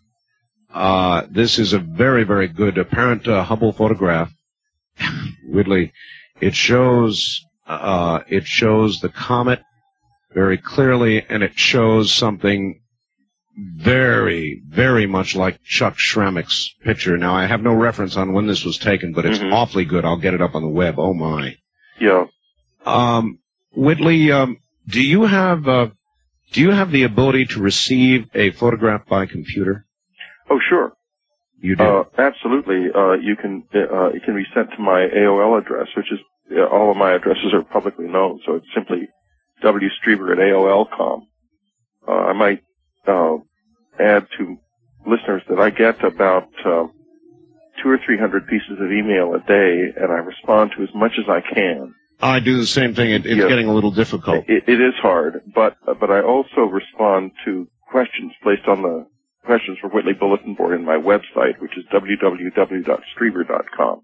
Uh, this is a very, very good apparent uh, Hubble photograph. Whitley, it shows uh, it shows the comet very clearly, and it shows something very, very much like Chuck Shramek's picture. Now, I have no reference on when this was taken, but it's Mhm. awfully good. I'll get it up on the web. Oh my. Yeah. Um, Whitley, um, do you have uh, do you have the ability to receive a photograph by computer? Oh, sure. You do. Uh, absolutely. Uh, you can, uh, it can be sent to my AOL address, which is, uh, all of my addresses are publicly known, so it's simply wstrieber at AOL.com. Uh, I might, uh, add to listeners that I get about, uh, two or three hundred pieces of email a day, and I respond to as much as I can. I do the same thing. It, it's Yeah. getting a little difficult. It, it is hard, but but I also respond to questions placed on the questions for Whitley Bulletin Board in my website, which is www.strieber.com.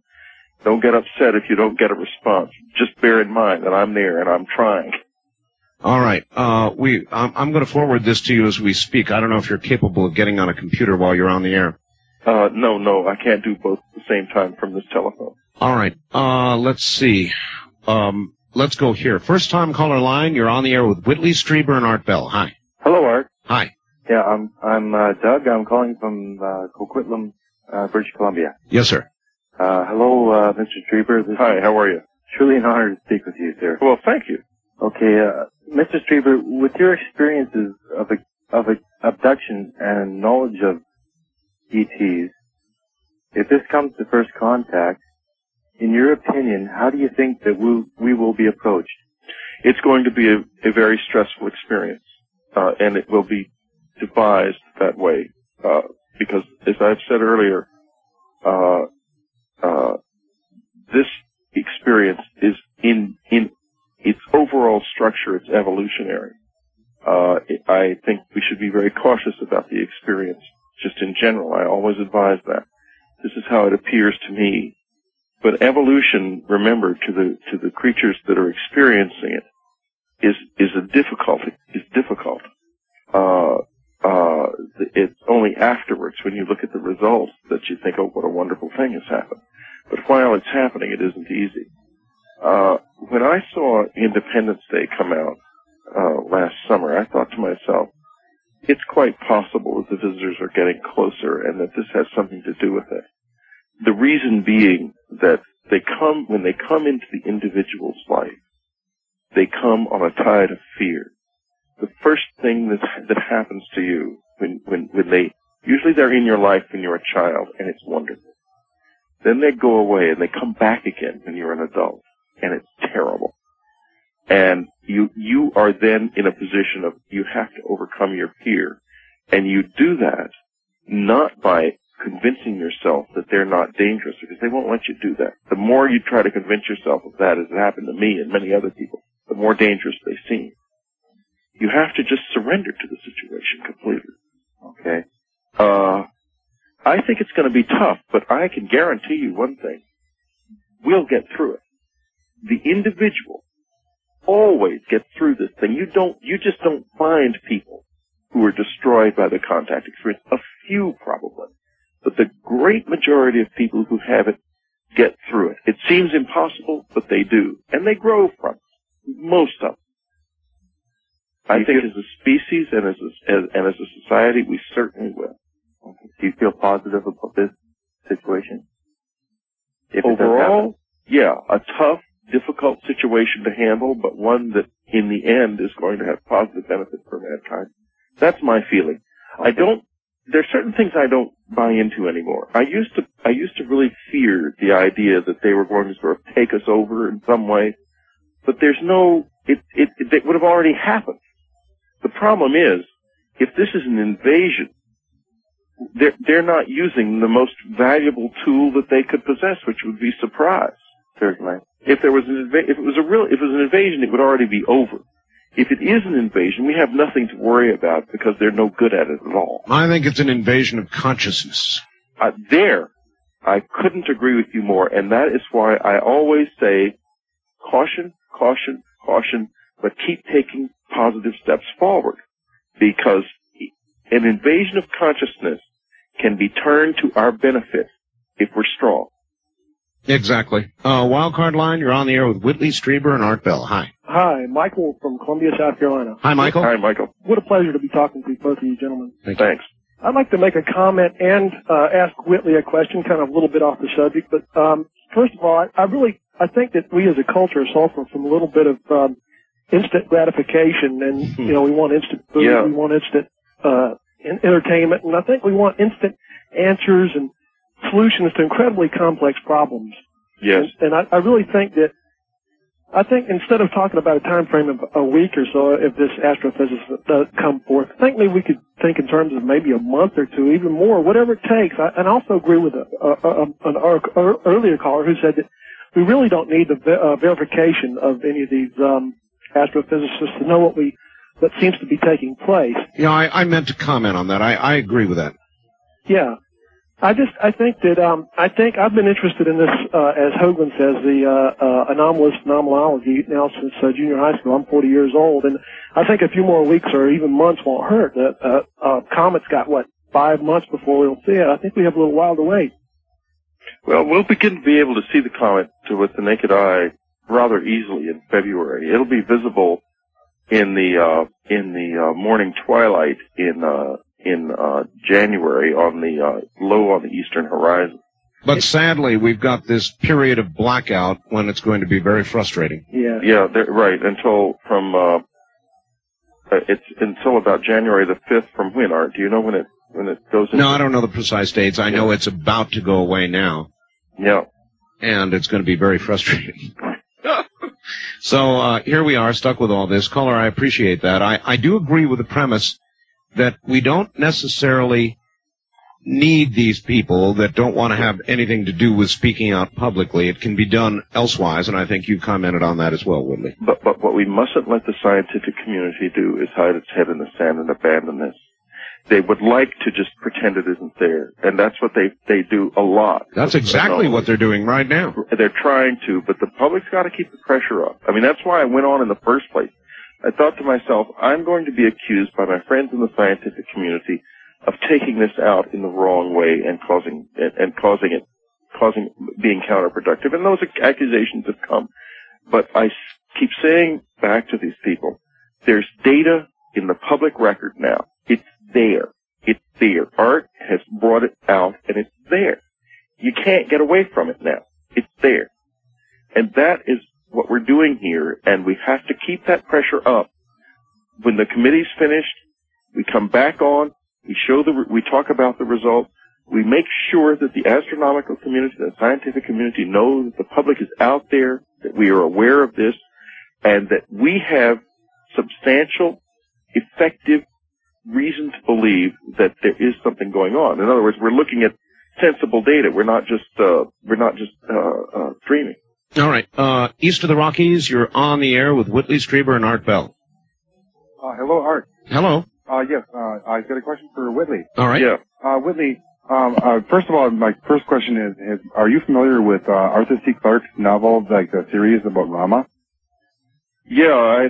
Don't get upset if you don't get a response. Just bear in mind that I'm there and I'm trying. All right. Uh, we. I'm, I'm going to forward this to you as we speak. I don't know if you're capable of getting on a computer while you're on the air. Uh, no, no, I can't do both at the same time from this telephone. All right. Uh, let's see. Um, let's go here. First time caller line. You're on the air with Whitley Strieber and Art Bell. Hi. Hello, Art. Hi. Yeah, I'm I'm uh, Doug. I'm calling from uh, Coquitlam, uh, British Columbia. Yes, sir. Uh, hello, uh, Mr. Strieber. This Hi, how are you? truly an honor to speak with you, sir. Well, thank you. Okay, uh, Mr. Strieber, with your experiences of a, of a abduction and knowledge of ETs, if this comes to first contact, in your opinion, how do you think that we we will be approached? It's going to be a, a very stressful experience, uh, and it will be devised that way, uh, because as I've said earlier, uh, uh, this experience is in sure it's overall structure, it's evolutionary. Uh, I think we should be very cautious about the experience, just in general. I always advise that. This is how it appears to me. But evolution, remember, to the to the creatures that are experiencing it, is is a difficulty. Is difficult. Uh, only afterwards, when you look at the results, that you think, "Oh, what a wonderful thing has happened." But while it's happening, it isn't easy. Uh, when I saw Independence Day come out uh, last summer, I thought to myself, it's quite possible that the visitors are getting closer and that this has something to do with it. The reason being that they come, when they come into the individual's life, they come on a tide of fear. The first thing that, that happens to you when, when, when they, usually they're in your life when you're a child and it's wonderful. Then they go away and they come back again when you're an adult and it's terrible. And you, you are then in a position of you have to overcome your fear. And you do that not by convincing yourself that they're not dangerous because they won't let you do that. The more you try to convince yourself of that, as it happened to me and many other people, the more dangerous they seem. You have to just surrender to the situation completely. Okay? Uh, I think it's going to be tough, but I can guarantee you one thing. We'll get through it. The individual always gets through this thing. You don't, you just don't find people who are destroyed by the contact experience. A few probably. But the great majority of people who have it get through it. It seems impossible, but they do. And they grow from it. Most of them. I think as a species and as a, as, and as a society, we certainly will. Do you feel positive about this situation? If Overall, yeah, a tough, difficult situation to handle, but one that in the end is going to have positive benefits for mankind. That's my feeling. I don't, there's certain things I don't buy into anymore. I used to, I used to really fear the idea that they were going to sort of take us over in some way, but there's no, it, it, it would have already happened. The problem is, if this is an invasion, they're, they're not using the most valuable tool that they could possess, which would be surprise. Certainly. If there was an inva- if it was a real, if it was an invasion, it would already be over. If it is an invasion, we have nothing to worry about because they're no good at it at all. I think it's an invasion of consciousness. Uh, there, I couldn't agree with you more, and that is why I always say, caution, caution, caution, but keep taking positive steps forward, because an invasion of consciousness can be turned to our benefit if we're strong. Exactly. Uh, wildcard line, you're on the air with Whitley Strieber and Art Bell. Hi. Hi, Michael from Columbia, South Carolina. Hi, Michael. Hi, Michael. What a pleasure to be talking to both of you gentlemen. Thank you. Thanks. I'd like to make a comment and uh, ask Whitley a question, kind of a little bit off the subject. But um, first of all, I, I really I think that we as a culture suffer from a little bit of um, instant gratification, and you know we want instant food, Yeah. we want instant uh, en- entertainment, and I think we want instant answers and solutions to incredibly complex problems. Yes. And, and I, I really think that I think instead of talking about a time frame of a week or so, if this astrophysicist does come forth, I think maybe we could think in terms of maybe a month or two, even more, whatever it takes. I, and I also agree with a, a, a, an ar- earlier caller who said that we really don't need the ve- uh, verification of any of these um, astrophysicists to know what we what seems to be taking place. Yeah, I, I meant to comment on that. I, I agree with that. Yeah. I just, I think that, um, I think I've been interested in this, uh, as Hoagland says, the, uh, uh, anomalous phenomenology now since, uh, junior high school. I'm 40 years old and I think a few more weeks or even months won't hurt. That, uh, uh, Comet's got what, five months before we'll see it. I think we have a little while to wait. Well, we'll begin to be able to see the comet to, with the naked eye rather easily in February. It'll be visible in the uh, in the uh, morning twilight in uh, in uh, January on the uh, low on the eastern horizon. But sadly, we've got this period of blackout when it's going to be very frustrating. Yeah. Yeah, right. Until from uh, uh, it's until about January the fifth. From when? Art? Do you know when it when it goes? No, I don't know the precise dates. I know it's about to go away now. Yeah. And it's going to be very frustrating. so uh, here we are, stuck with all this. Caller, I appreciate that. I, I do agree with the premise that we don't necessarily need these people that don't want to have anything to do with speaking out publicly. It can be done elsewise, and I think you commented on that as well, Whitley. But, but what we mustn't let the scientific community do is hide its head in the sand and abandon this. They would like to just pretend it isn't there, and that's what they they do a lot. That's exactly what they're doing right now. They're trying to, but the public's got to keep the pressure up. I mean, that's why I went on in the first place. I thought to myself, I'm going to be accused by my friends in the scientific community of taking this out in the wrong way and causing and, and causing it causing being counterproductive. And those accusations have come. But I keep saying back to these people, there's data in the public record now. There. It's there. Art has brought it out and it's there. You can't get away from it now. It's there. And that is what we're doing here and we have to keep that pressure up. When the committee's finished, we come back on, we show the, we talk about the results, we make sure that the astronomical community, the scientific community know that the public is out there, that we are aware of this, and that we have substantial, effective reason to believe that there is something going on. In other words, we're looking at sensible data. We're not just, uh, we're not just, uh, uh, dreaming. All right. Uh, east of the Rockies, you're on the air with Whitley Strieber and Art Bell. Uh, hello, Art. Hello. Uh, yes, uh, I got a question for Whitley. All right. Yeah. Uh, Whitley, um, uh, first of all, my first question is, is are you familiar with uh, Arthur C. Clarke's novel, like the series about Rama? Yeah, I,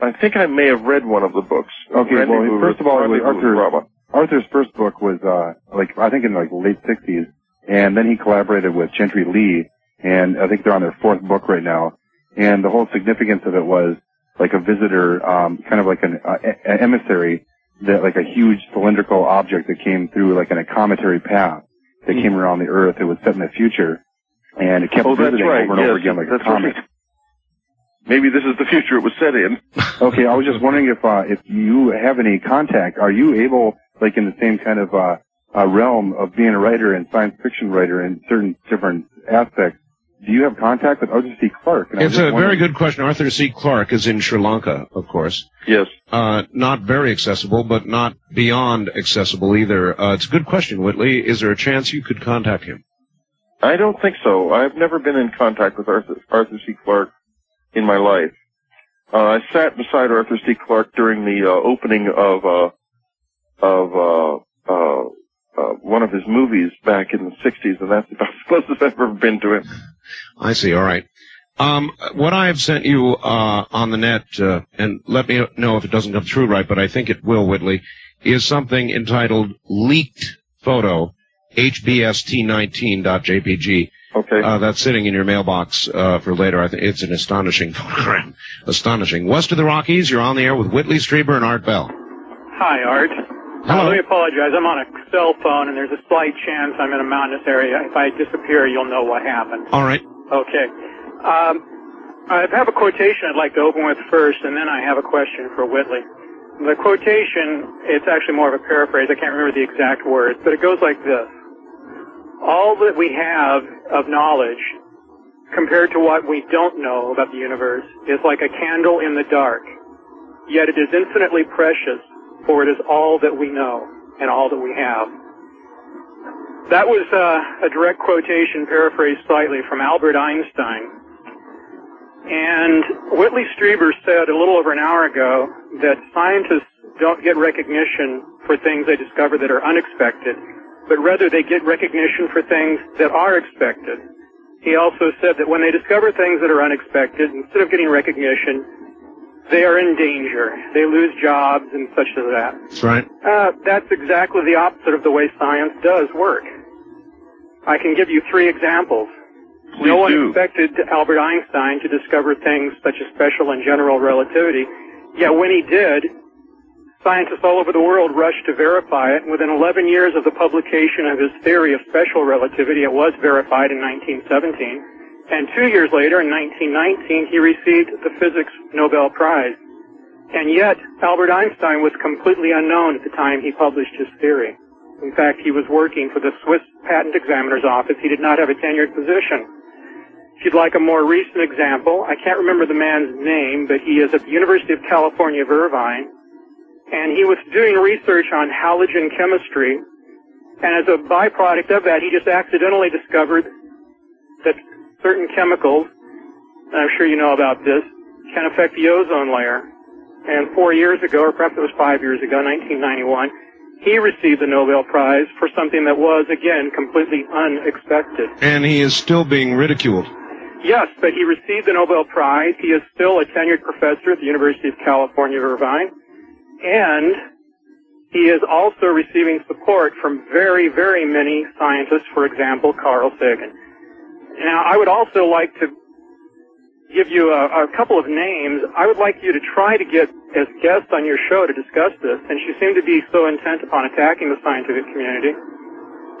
I think I may have read one of the books. Okay, Randy well, Booth- first of all, it was Rendezvous Arthur- Arthur's first book was, uh, like, I think in like late 60s, and then he collaborated with Gentry Lee, and I think they're on their fourth book right now, and the whole significance of it was like a visitor, um, kind of like an, uh, an emissary, that like a huge cylindrical object that came through like in a cometary path that came around the Earth. It was set in the future, and it kept Oh, visiting right. over and over again like a comet. right. Maybe this is the future it was set in. Okay, I was just wondering if uh, if you have any contact. Are you able, like in the same kind of uh, uh, realm of being a writer and science fiction writer in certain different aspects? Do you have contact with Arthur C. Clarke? And It's just a very good question. Arthur C. Clarke is in Sri Lanka, of course. Yes. Uh, not very accessible, but not beyond accessible either. Uh, it's a good question, Whitley. Is there a chance you could contact him? I don't think so. I've never been in contact with Arthur, Arthur C. Clarke in my life. Uh, I sat beside Arthur C. Clarke during the uh, opening of uh, of uh, uh, uh, one of his movies back in the '60s, and that's about as close as I've ever been to him. I see. All right. Um, what I have sent you uh, on the net, uh, and let me know if it doesn't come through right, but I think it will, Whitley, is something entitled "Leaked Photo," hbst19.jpg. Okay. Uh, that's sitting in your mailbox uh, for later. I think it's an astonishing photograph. Astonishing. West of the Rockies, you're on the air with Whitley Strieber and Art Bell. Hi, Art. Hello. Uh, let me apologize. I'm on a cell phone, and there's a slight chance I'm in a mountainous area. If I disappear, you'll know what happened. All right. Okay. Um, I have a quotation I'd like to open with first, and then I have a question for Whitley. The quotation, it's actually more of a paraphrase. I can't remember the exact words, but it goes like this. All that we have of knowledge compared to what we don't know about the universe is like a candle in the dark. Yet it is infinitely precious, for it is all that we know and all that we have. That was uh, a direct quotation, paraphrased slightly, from Albert Einstein. And Whitley Strieber said a little over an hour ago that scientists don't get recognition for things they discover that are unexpected, but rather they get recognition for things that are expected. He also said that when they discover things that are unexpected, instead of getting recognition, they are in danger. They lose jobs and such as that. That's right. Uh, that's exactly the opposite of the way science does work. I can give you three examples. Please no one do. expected Albert Einstein to discover things such as special and general relativity, yet when he did, scientists all over the world rushed to verify it. Within 11 years of the publication of his theory of special relativity, it was verified in 1917. And two years later, in 1919, he received the Physics Nobel Prize. And yet, Albert Einstein was completely unknown at the time he published his theory. In fact, he was working for the Swiss Patent Examiner's Office. He did not have a tenured position. If you'd like a more recent example, I can't remember the man's name, but he is at the University of California Irvine, and he was doing research on halogen chemistry, And as a byproduct of that, he just accidentally discovered that certain chemicals, and I'm sure you know about this, can affect the ozone layer. And four years ago, or perhaps it was five years ago, 1991, he received the Nobel Prize for something that was, again, completely unexpected. And he is still being ridiculed. Yes, but he received the Nobel Prize. He is still a tenured professor at the University of California, Irvine. And he is also receiving support from very, very many scientists, for example, Carl Sagan. Now, I would also like to give you a, a couple of names. I would like you to try to get as guests on your show to discuss this, and she seemed to be so intent upon attacking the scientific community.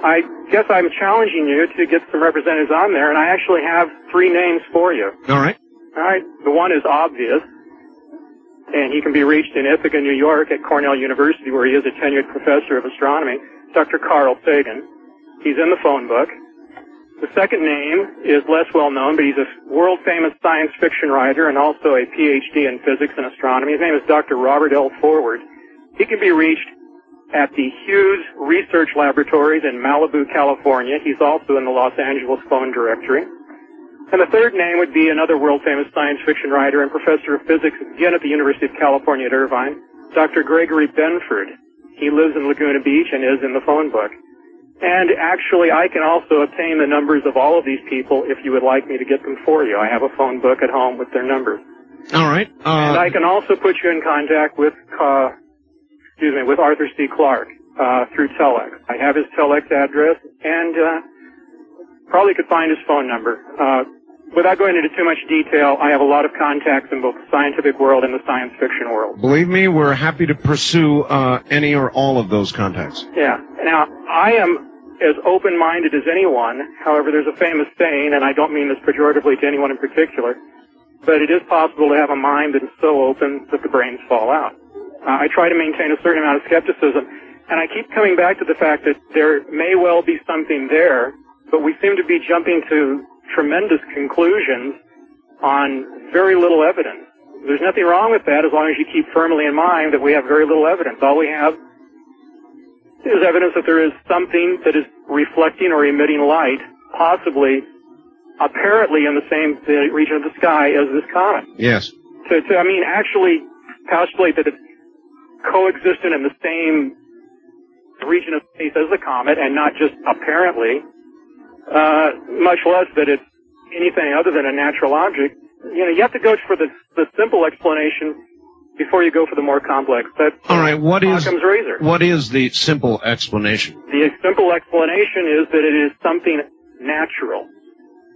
I guess I'm challenging you to get some representatives on there, and I actually have three names for you. All right. All right. The one is obvious, and he can be reached in Ithaca, New York, at Cornell University, where he is a tenured professor of astronomy. Dr. Carl Sagan. He's in the phone book. The second name is less well known, but he's a world famous science fiction writer and also a PhD in physics and astronomy. His name is Dr. Robert L. Forward. He can be reached at the Hughes Research Laboratories in Malibu, California. He's also in the Los Angeles phone directory. And the third name would be another world famous science fiction writer and professor of physics again at the University of California at Irvine, Dr. Gregory Benford. He lives in Laguna Beach and is in the phone book. And actually, I can also obtain the numbers of all of these people if you would like me to get them for you. I have a phone book at home with their numbers. All right. Uh, and I can also put you in contact with, uh, excuse me, with Arthur C. Clarke uh, through Telex. I have his Telex address and uh, probably could find his phone number. Uh, without going into too much detail, I have a lot of contacts in both the scientific world and the science fiction world. Believe me, we're happy to pursue uh, any or all of those contacts. Yeah. Now, I am as open-minded as anyone. However, there's a famous saying, and I don't mean this pejoratively to anyone in particular, but it is possible to have a mind that is so open that the brains fall out. Uh, I try to maintain a certain amount of skepticism, and I keep coming back to the fact that there may well be something there, but we seem to be jumping to tremendous conclusions on very little evidence. There's nothing wrong with that as long as you keep firmly in mind that we have very little evidence. All we have is evidence that there is something that is reflecting or emitting light, possibly, apparently in the same region of the sky as this comet. Yes. To, to I mean, actually postulate that it's coexistent in the same region of space as the comet and not just apparently, uh, much less that it's anything other than a natural object. You know, you have to go for the, the simple explanation before you go for the more complex. That's All right. What is razor. what is the simple explanation? The simple explanation is that it is something natural.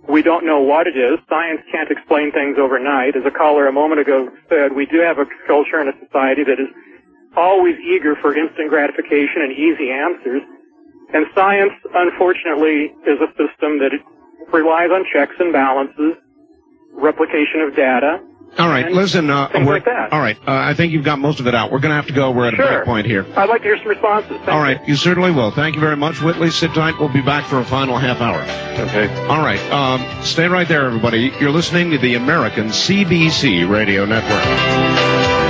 We don't know what it is. Science can't explain things overnight. As a caller a moment ago said, we do have a culture and a society that is always eager for instant gratification and easy answers. And science, unfortunately, is a system that relies on checks and balances, replication of data. All right. Listen. Uh, things we're- like that. All right. Uh, I think you've got most of it out. We're going to have to go. We're at a break point here. I'd like to hear some responses. Thank All right. You certainly will. Thank you very much, Whitley. Sit tight. We'll be back for a final half hour. Okay. All right. Um, stay right there, everybody. You're listening to the American CBC Radio Network.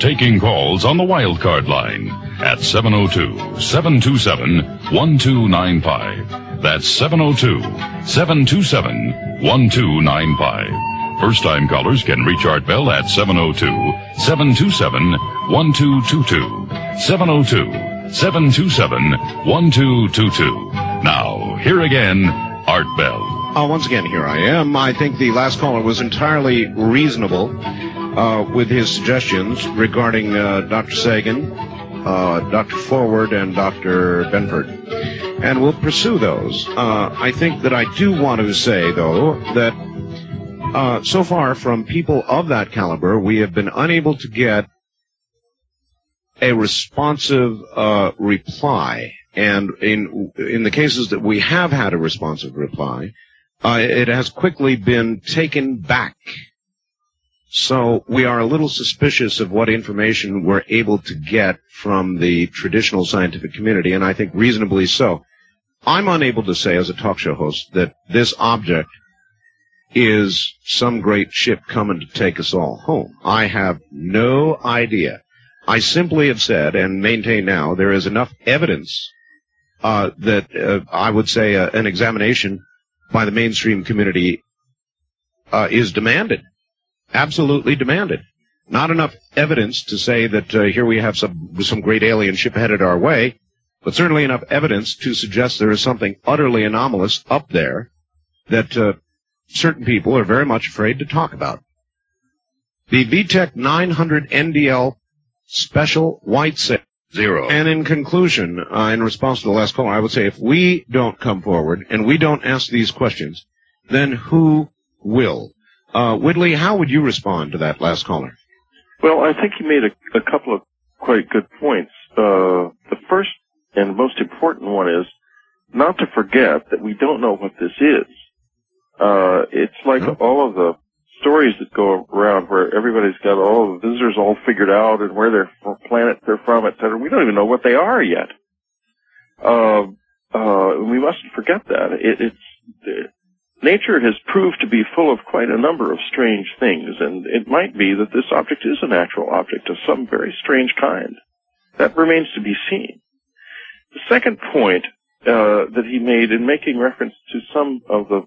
Taking calls on the wild card line at 702-727-1295. That's 702-727-1295. First time callers can reach Art Bell at 702-727-1222. 702-727-1222. Now, here again, Art Bell. Uh, once again, here I am. I think the last caller was entirely reasonable uh, with his suggestions regarding uh, Dr. Sagan, uh, Dr. Forward, and Dr. Benford. And we'll pursue those. Uh, I think that I do want to say, though, that uh, so far from people of that caliber, we have been unable to get a responsive uh, reply And in in the cases that we have had a responsive reply, uh, it has quickly been taken back. So we are a little suspicious of what information we're able to get from the traditional scientific community, and I think reasonably so. I'm unable to say as a talk show host that this object is some great ship coming to take us all home. I have no idea. I simply have said and maintain now there is enough evidence uh, that uh, I would say uh, an examination by the mainstream community uh, is demanded, absolutely demanded. Not enough evidence to say that uh, here we have some some great alien ship headed our way, but certainly enough evidence to suggest there is something utterly anomalous up there that uh, certain people are very much afraid to talk about. The VTech 900 NDL special white sale. Zero. And in conclusion, uh, in response to the last caller, I would say if we don't come forward and we don't ask these questions, then who will? Uh, Whitley, how would you respond to that last caller? Well, I think he made a, a couple of quite good points. Uh, the first and most important one is not to forget that we don't know what this is. Uh, it's like all of the stories that go around where everybody's got all the visitors all figured out and where their planet they're from, et cetera. We don't even know what they are yet. Uh, uh, we mustn't forget that. It, it's, nature has proved to be full of quite a number of strange things, and it might be that this object is a natural object of some very strange kind. That remains to be seen. The second point uh, that he made in making reference to some of the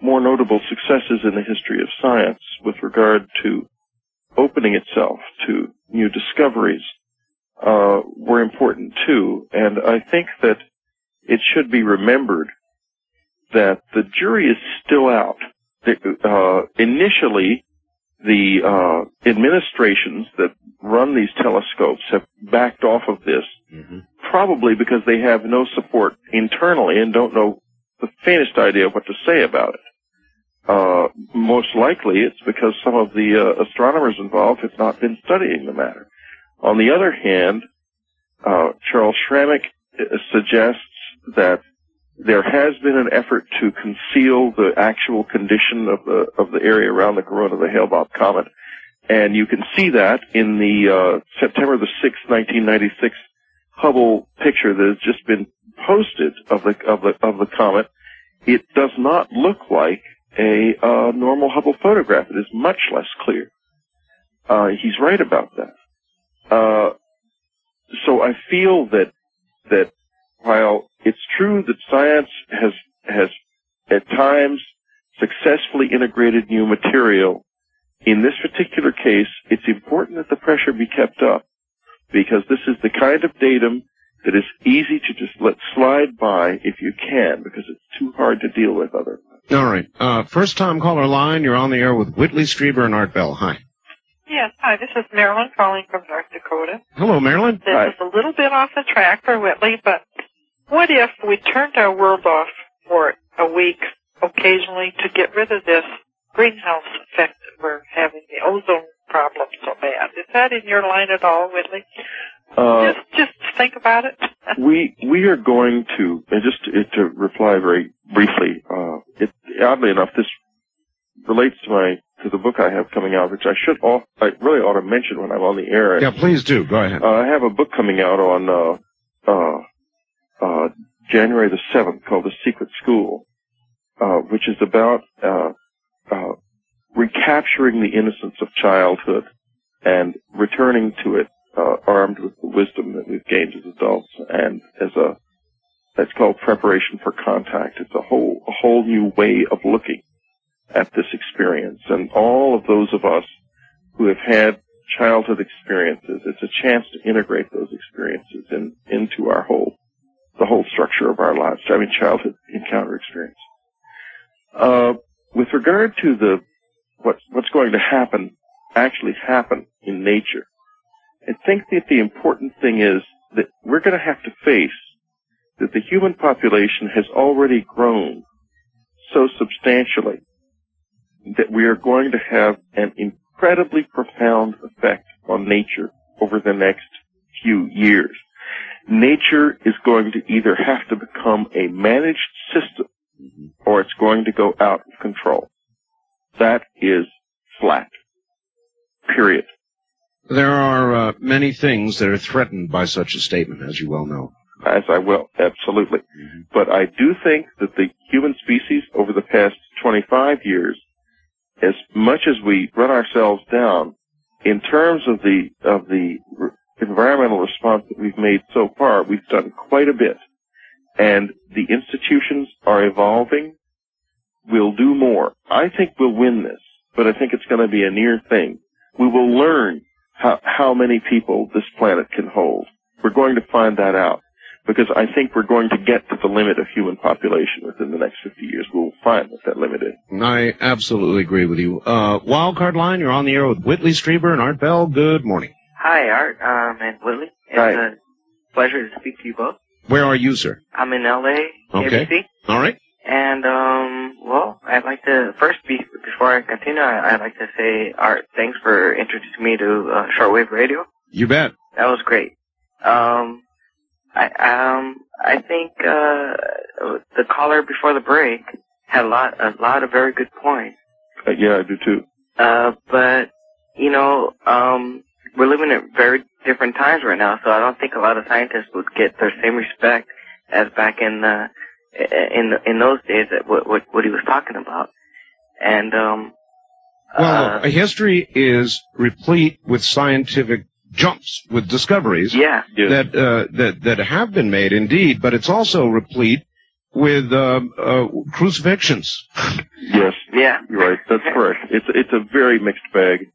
more notable successes in the history of science with regard to opening itself to new discoveries uh, were important too. And I think that it should be remembered that the jury is still out. Uh, initially, the uh, administrations that run these telescopes have backed off of this, mm-hmm. probably because they have no support internally and don't know the faintest idea what to say about it. Uh, most likely it's because some of the uh, astronomers involved have not been studying the matter. On the other hand, uh, Charles Shramek uh, suggests that there has been an effort to conceal the actual condition of the of the area around the corona of the Hale-Bopp comet, and you can see that in the uh, September the sixth, nineteen ninety six, Hubble picture that has just been posted of the of the of the comet. It does not look like a uh, normal Hubble photograph. It is much less clear. Uh, he's right about that. Uh, so I feel that that while it's true that science has has at times successfully integrated new material, in this particular case, it's important that the pressure be kept up because this is the kind of datum that is easy to just let slide by if you can because it's too hard to deal with otherwise. All right. Uh, first time caller line, you're on the air with Whitley Strieber and Art Bell. Hi. Yes, hi, this is Marilyn calling from North Dakota. Hello, Marilyn. This Hi. is a little bit off the track for Whitley, but what if we turned our world off for a week occasionally to get rid of this greenhouse effect that we're having, the ozone problem so bad? Is that in your line at all, Whitley? Uh, just, just think about it. we we are going to and just to, to reply very briefly. Uh, it, oddly enough, this relates to my to the book I have coming out, which I should off, I really ought to mention when I'm on the air. Yeah, please do. Go ahead. Uh, I have a book coming out on uh, uh, uh, January the seventh called The Secret School, uh, which is about uh, uh, recapturing the innocence of childhood and returning to it uh, armed with the wisdom that we've gained as adults and as a that's called preparation for contact. It's a whole a whole new way of looking at this experience. And all of those of us who have had childhood experiences, it's a chance to integrate those experiences in, into our whole the whole structure of our lives. Mean childhood encounter experience. Uh, with regard to the what, what's going to happen, actually happen in nature, I think that the important thing is that we're going to have to face that the human population has already grown so substantially that we are going to have an incredibly profound effect on nature over the next few years. Nature is going to either have to become a managed system or it's going to go out of control. That is flat. Period. There are uh, many things that are threatened by such a statement, as you well know. As I will, absolutely. But I do think that the human species over the past 25 years, as much as we run ourselves down, in terms of the, of the environmental response that we've made so far, we've done quite a bit. And the institutions are evolving. We'll do more. I think we'll win this, but I think it's going to be a near thing. We will learn how, how many people this planet can hold. We're going to find that out because I think we're going to get to the limit of human population within the next 50 years. We'll find what that limit is. I absolutely agree with you. Uh, Wildcard Line, you're on the air with Whitley Strieber and Art Bell. Good morning. Hi, Art um, and Willie. It's Hi. a pleasure to speak to you both. Where are you, sir? I'm in LA, Okay. ABC, All right. and um, well, I'd like to first be before I continue, I, I'd like to say, Art, thanks for introducing me to uh, shortwave radio. You bet. That was great. Um, I um, I think uh, the caller before the break had a lot, a lot of very good points. Uh, yeah, I do too. Uh, but you know, um, we're living in very different times right now, so I don't think a lot of scientists would get the same respect as back in the in in those days that what what, what he was talking about. And um, Well, uh, history is replete with scientific jumps, with discoveries yeah, that uh, that that have been made, indeed. But it's also replete with uh, uh, crucifixions. Yes. Yeah. You're right. That's correct. It's it's a very mixed bag.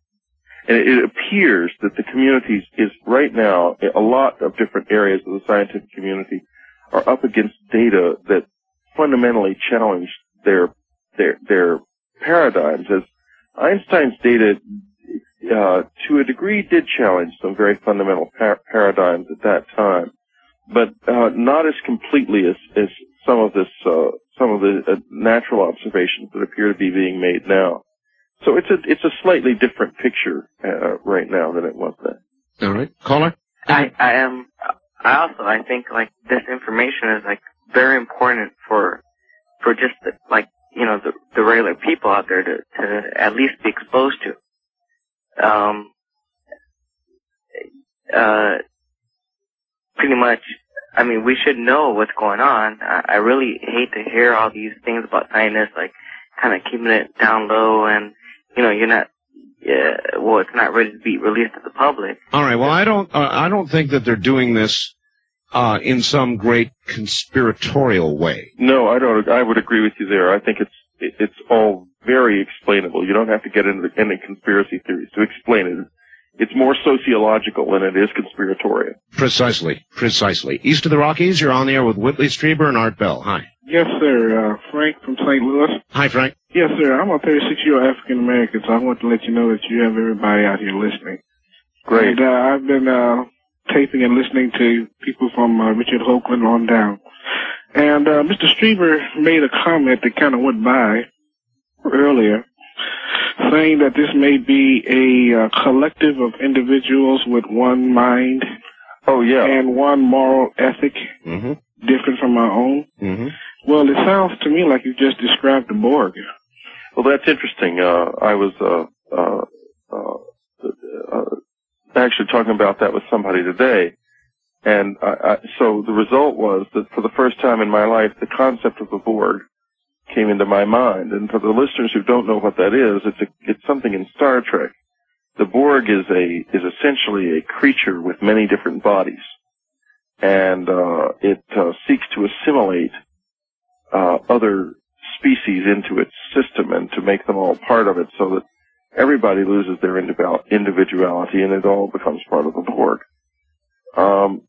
And it appears that the communities is right now, a lot of different areas of the scientific community are up against data that fundamentally challenge their, their, their paradigms as Einstein's data, uh, to a degree did challenge some very fundamental par- paradigms at that time, but, uh, not as completely as, as some of this, uh, some of the uh, natural observations that appear to be being made now. So it's a it's a slightly different picture uh, right now than it was then. All right, caller. I I am. I also I think like this information is like very important for for just the, like you know the the regular people out there to to at least be exposed to. Um. Uh. Pretty much. I mean, we should know what's going on. I, I really hate to hear all these things about scientists, like kind of keeping it down low, and you know, you're not. Yeah, well, it's not ready to be released to the public. All right. Well, I don't. Uh, I don't think that they're doing this uh, in some great conspiratorial way. No, I don't. I would agree with you there. I think it's it's all very explainable. You don't have to get into any conspiracy theories to explain it. It's more sociological than it is conspiratorial. Precisely. Precisely. East of the Rockies, you're on the air with Whitley Strieber and Art Bell. Hi. Yes, sir. Uh, Frank from St. Louis. Hi, Frank. Yes, sir. I'm a 36 year old African American, so I want to let you know that you have everybody out here listening. Great. And uh, I've been uh, taping and listening to people from uh, Richard Hoagland on down. And uh, Mr. Strieber made a comment that kind of went by earlier, saying that this may be a uh, collective of individuals with one mind. Oh yeah. And one moral ethic, Mm-hmm. different from our own. Mm-hmm. Well, it sounds to me like you just described the Borg. Well, that's interesting. Uh, I was uh, uh, uh, uh, actually talking about that with somebody today, and I, I, so the result was that for the first time in my life, the concept of the Borg came into my mind. And for the listeners who don't know what that is, it's a, it's something in Star Trek. The Borg is a is essentially a creature with many different bodies, and uh, it uh, seeks to assimilate uh, other species into its system and to make them all part of it so that everybody loses their individuality and it all becomes part of the Borg. Um,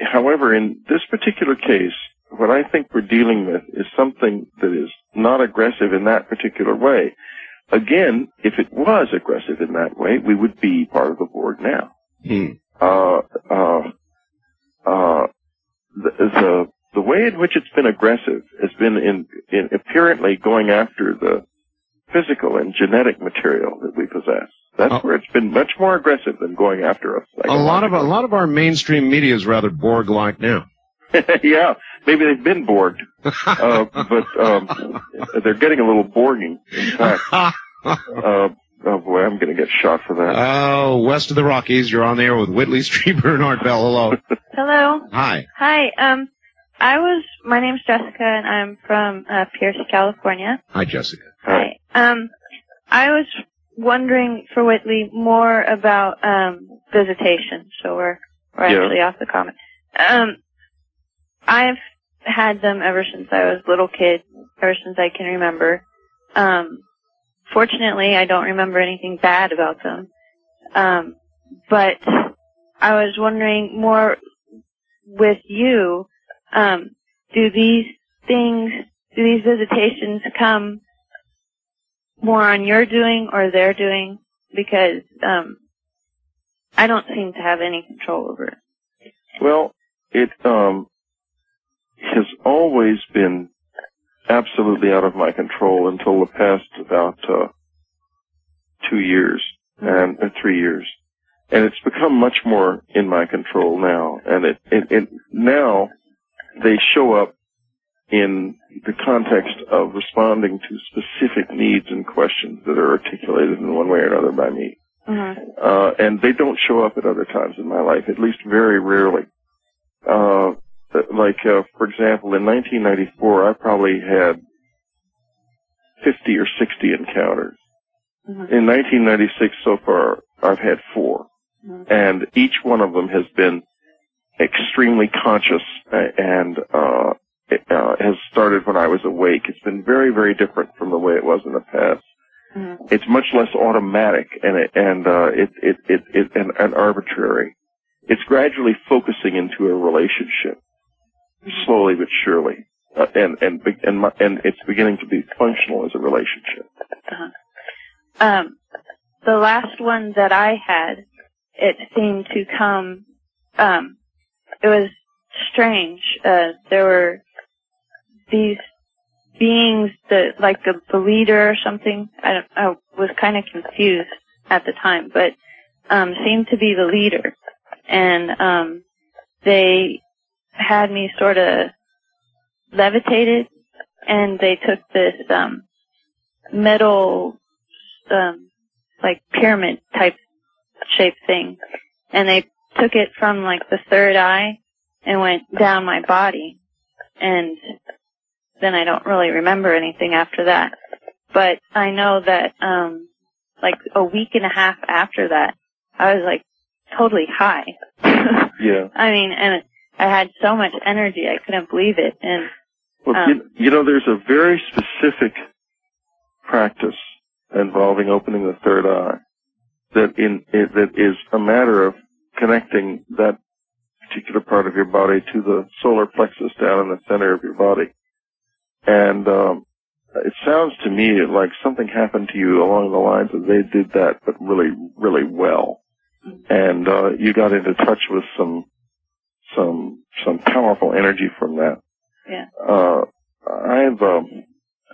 however, in this particular case, what I think we're dealing with is something that is not aggressive in that particular way. Again, if it was aggressive in that way, we would be part of the Borg now. Hmm. Uh, uh, uh, the, the the way in which it's been aggressive has been in, in apparently going after the physical and genetic material that we possess. That's where it's been much more aggressive than going after us. A lot of a lot of our mainstream media is rather Borg-like now. yeah, maybe they've been Borged, uh, but um, they're getting a little Borging. In fact, uh, oh boy, I'm going to get shot for that. Oh, west of the Rockies, you're on the air with Whitley Strieber and Art Bell. Hello. Hello. Hi. Hi. Um, I was. My name's Jessica, and I'm from uh, Pierce, California. Hi, Jessica. Hi. Um, I was wondering for Whitley more about um visitation. So we're we're Yeah. actually off the comment. Um, I've had them ever since I was a little kid, ever since I can remember. Um, fortunately, I don't remember anything bad about them. Um, but I was wondering more with you, um, do these things, do these visitations come more on your doing or their doing? Because, um, I don't seem to have any control over it. Well, it um has always been absolutely out of my control until the past about uh, two years and uh, three years, and it's become much more in my control now. And it, it, it now they show up in the context of responding to specific needs and questions that are articulated in one way or another by me. Uh, and they don't show up at other times in my life, at least very rarely. Uh, like, uh, for example, in 1994, I probably had 50 or 60 encounters. In 1996 so far, I've had 4 And each one of them has been extremely conscious uh, and, uh, it, uh, has started when I was awake. It's been very, very different from the way it was in the past it's much less automatic and it, and uh, it, it, it, it and, and arbitrary. It's gradually focusing into a relationship, slowly but surely, uh, and and and my, and it's beginning to be functional as a relationship. Uh-huh. Um, the last one that I had, it seemed to come, um, it was strange. Uh, there were these beings that, like the, leader or something. I, I was kind of confused at the time, but, um, seemed to be the leader. And, um, they had me sort of levitated and they took this, um, metal um like pyramid type shaped thing and they took it from like the third eye and went down my body and then I don't really remember anything after that. But I know that um like a week and a half after that I was like totally high. Yeah. I mean and I had so much energy I couldn't believe it and Well, um, you, you know, there's a very specific practice involving opening the third eye that in it, that is a matter of connecting that particular part of your body to the solar plexus down in the center of your body. And um, it sounds to me like something happened to you along the lines of they did that, but really, really well. And uh, you got into touch with some some some powerful energy from that yeah. uh, I've um,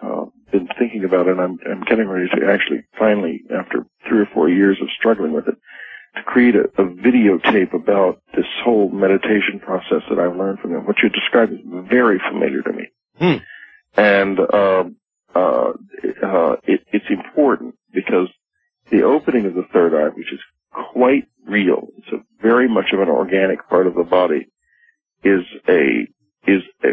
uh, been thinking about it, and I'm, I'm getting ready to actually finally, after three or four years of struggling with it, to create a, a videotape about this whole meditation process that I've learned from him. What you described is very familiar to me, Hmm. and um, uh, uh, it, it's important because the opening of the third eye, which is quite real, it's a very much of an organic part of the body, is a is a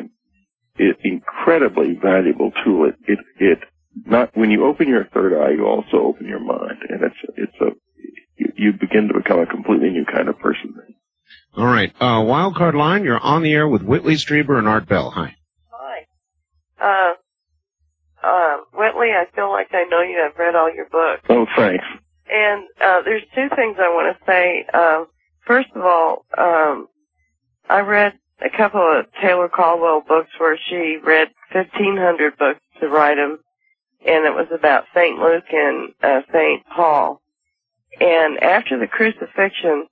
i- incredibly valuable tool. It, it, it, not, when you open your third eye, you also open your mind, and it's, it's a, you, you begin to become a completely new kind of person. All right. Uh, Wildcard line, you're on the air with Whitley Strieber and Art Bell. Hi. Uh, uh, Whitley, I feel like I know you. I've read all your books. Oh, thanks. And, uh, there's two things I want to say. Um, first of all, um, I read a couple of Taylor Caldwell books where she read 1500 books to write them. And it was about St. Luke and, uh, St. Paul. And after the crucifixion,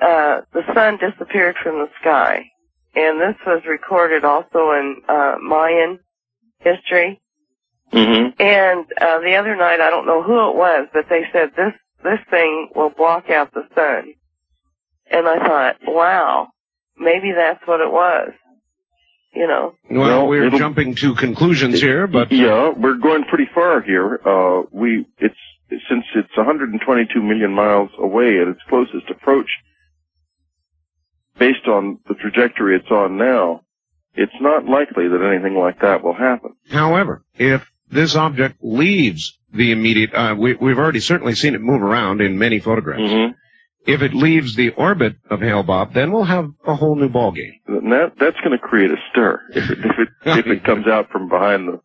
uh, the sun disappeared from the sky. And this was recorded also in, uh, Mayan history. Mm-hmm. And uh, the other night, I don't know who it was, but they said this this thing will block out the sun. And I thought, wow, maybe that's what it was. You know. Well, Well, we're jumping to conclusions here, but yeah, we're going pretty far here. Uh, we it's since it's 122 million miles away at its closest approach. Based on the trajectory it's on now, it's not likely that anything like that will happen. However, if this object leaves the immediate, uh, we, we've already certainly seen it move around in many photographs. Mm-hmm. If it leaves the orbit of Hale-Bopp, then we'll have a whole new ballgame. That that's going to create a stir if it if it if it comes out from behind the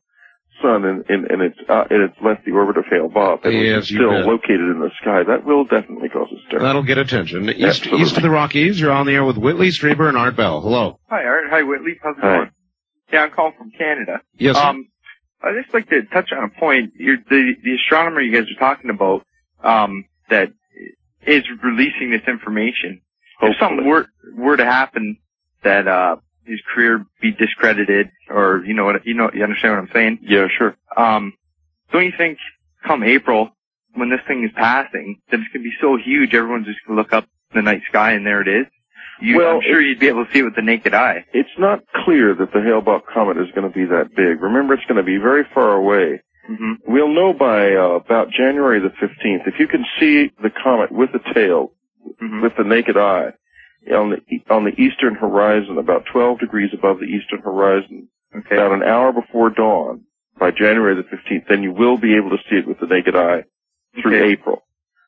sun and and, and it's uh, and it's left the orbit of Hale-Bopp and Yes, it's still located in the sky. That will definitely cause a stir. That'll get attention. East, Absolutely. east of the Rockies, you're on the air with Whitley Strieber and Art Bell. Hello. Hi, Art. Hi, Whitley. How's it Hi. going? Yeah, I'm calling from Canada. Yes, sir. Um, I'd just like to touch on a point. You're, the the astronomer you guys are talking about um, that is releasing this information. If something were were to happen that uh, his career be discredited, or you know what you know you understand what I'm saying? Yeah, sure. Um, don't you think come April when this thing is passing that it's gonna be so huge everyone's just gonna look up in the night sky and there it is? You, Well, I'm sure you'd be able to see it with the naked eye. It's not clear that the Hale-Bopp comet is going to be that big. Remember, it's going to be very far away. hmm We'll know by uh, about January the 15th. If you can see the comet with the tail, Mm-hmm. with the naked eye, on the on the eastern horizon, about 12 degrees above the eastern horizon, about an hour before dawn, by January the 15th, then you will be able to see it with the naked eye through Okay. April.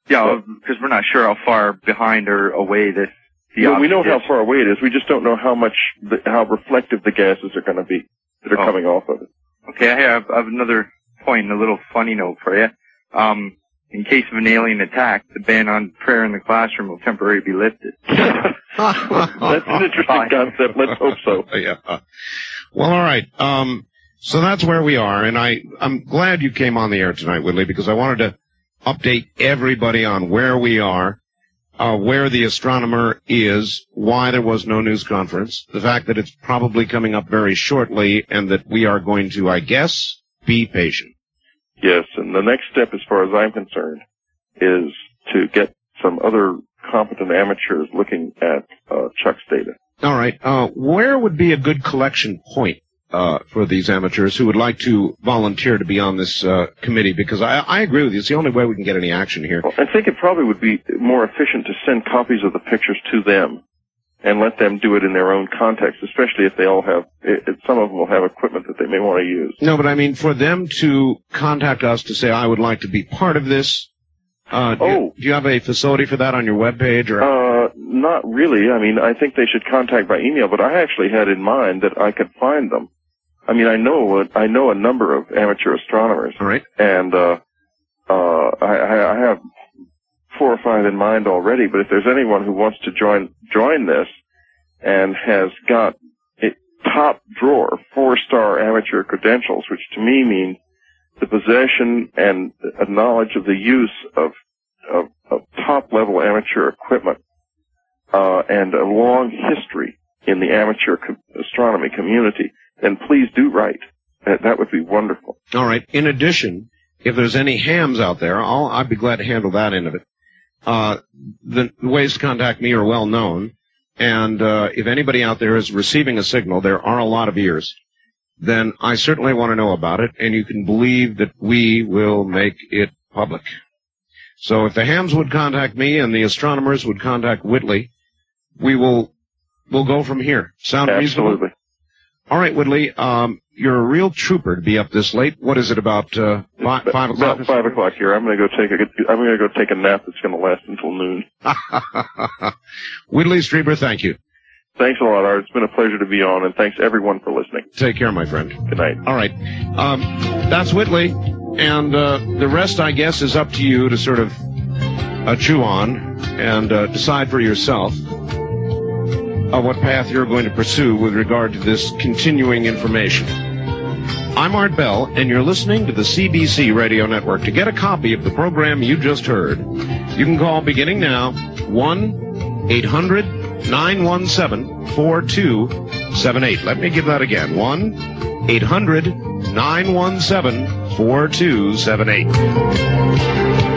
Yeah, because we're not sure how far behind or away this. The Well, we know object how is. far away it is. We just don't know how much, the, how reflective the gases are going to be that are Oh. coming off of it. Okay, I have, I have another point point, a little funny note for you. Um, in case of an alien attack, the ban on prayer in the classroom will temporarily be lifted. That's an interesting concept. Let's hope so. yeah. Well, all right. Um, so that's where we are, and I I'm glad you came on the air tonight, Whitley, because I wanted to update everybody on where we are, uh, where the astronomer is, why there was no news conference, the fact that it's probably coming up very shortly, and that we are going to, I guess, be patient. Yes, and the next step, as far as I'm concerned, is to get some other competent amateurs looking at uh, Chuck's data. All right. Uh, where would be a good collection point uh, for these amateurs who would like to volunteer to be on this uh, committee? Because I, I agree with you. It's the only way we can get any action here. I think it probably would be more efficient to send copies of the pictures to them and let them do it in their own context, especially if they all have, it, it- some of them will have equipment that they may want to use. No, but I mean for them to contact us to say I would like to be part of this. Uh, do, you, do you have a facility for that on your webpage or? Uh, not really. I mean, I think they should contact by email, but I actually had in mind that I could find them. I mean, I know, I know a number of amateur astronomers. All right. And, uh, uh, I I have four or five in mind already, but if there's anyone who wants to join, join this and has got a top drawer, four star amateur credentials, which to me means the possession and a knowledge of the use of, of, of top level amateur equipment, uh, and a long history in the amateur co- astronomy community, then please do write. That, that would be wonderful. All right. In addition, if there's any hams out there, I'll I'd be glad to handle that end of it. Uh, the ways to contact me are well known, and uh, if anybody out there is receiving a signal, there are a lot of ears. Then I certainly want to know about it, and you can believe that we will make it public. So if the hams would contact me and the astronomers would contact Whitley, we will we'll go from here. Sound reasonable? All right, Whitley. Um, you're a real trooper to be up this late. What is it about uh, five, five o'clock? About five o'clock here. I'm going to go take a. I'm going to go take a nap that's going to last until noon. Whitley Strieber, thank you. Thanks a lot, Art. It's been a pleasure to be on, and thanks everyone for listening. Take care, my friend. Good night. All right. Um, that's Whitley, and uh, the rest, I guess, is up to you to sort of uh, chew on and uh, decide for yourself uh, what path you're going to pursue with regard to this continuing information. I'm Art Bell, and you're listening to the CBC Radio Network. To get a copy of the program you just heard, you can call beginning now 1 800 917 4278. Let me give that again 1 800 917 4278.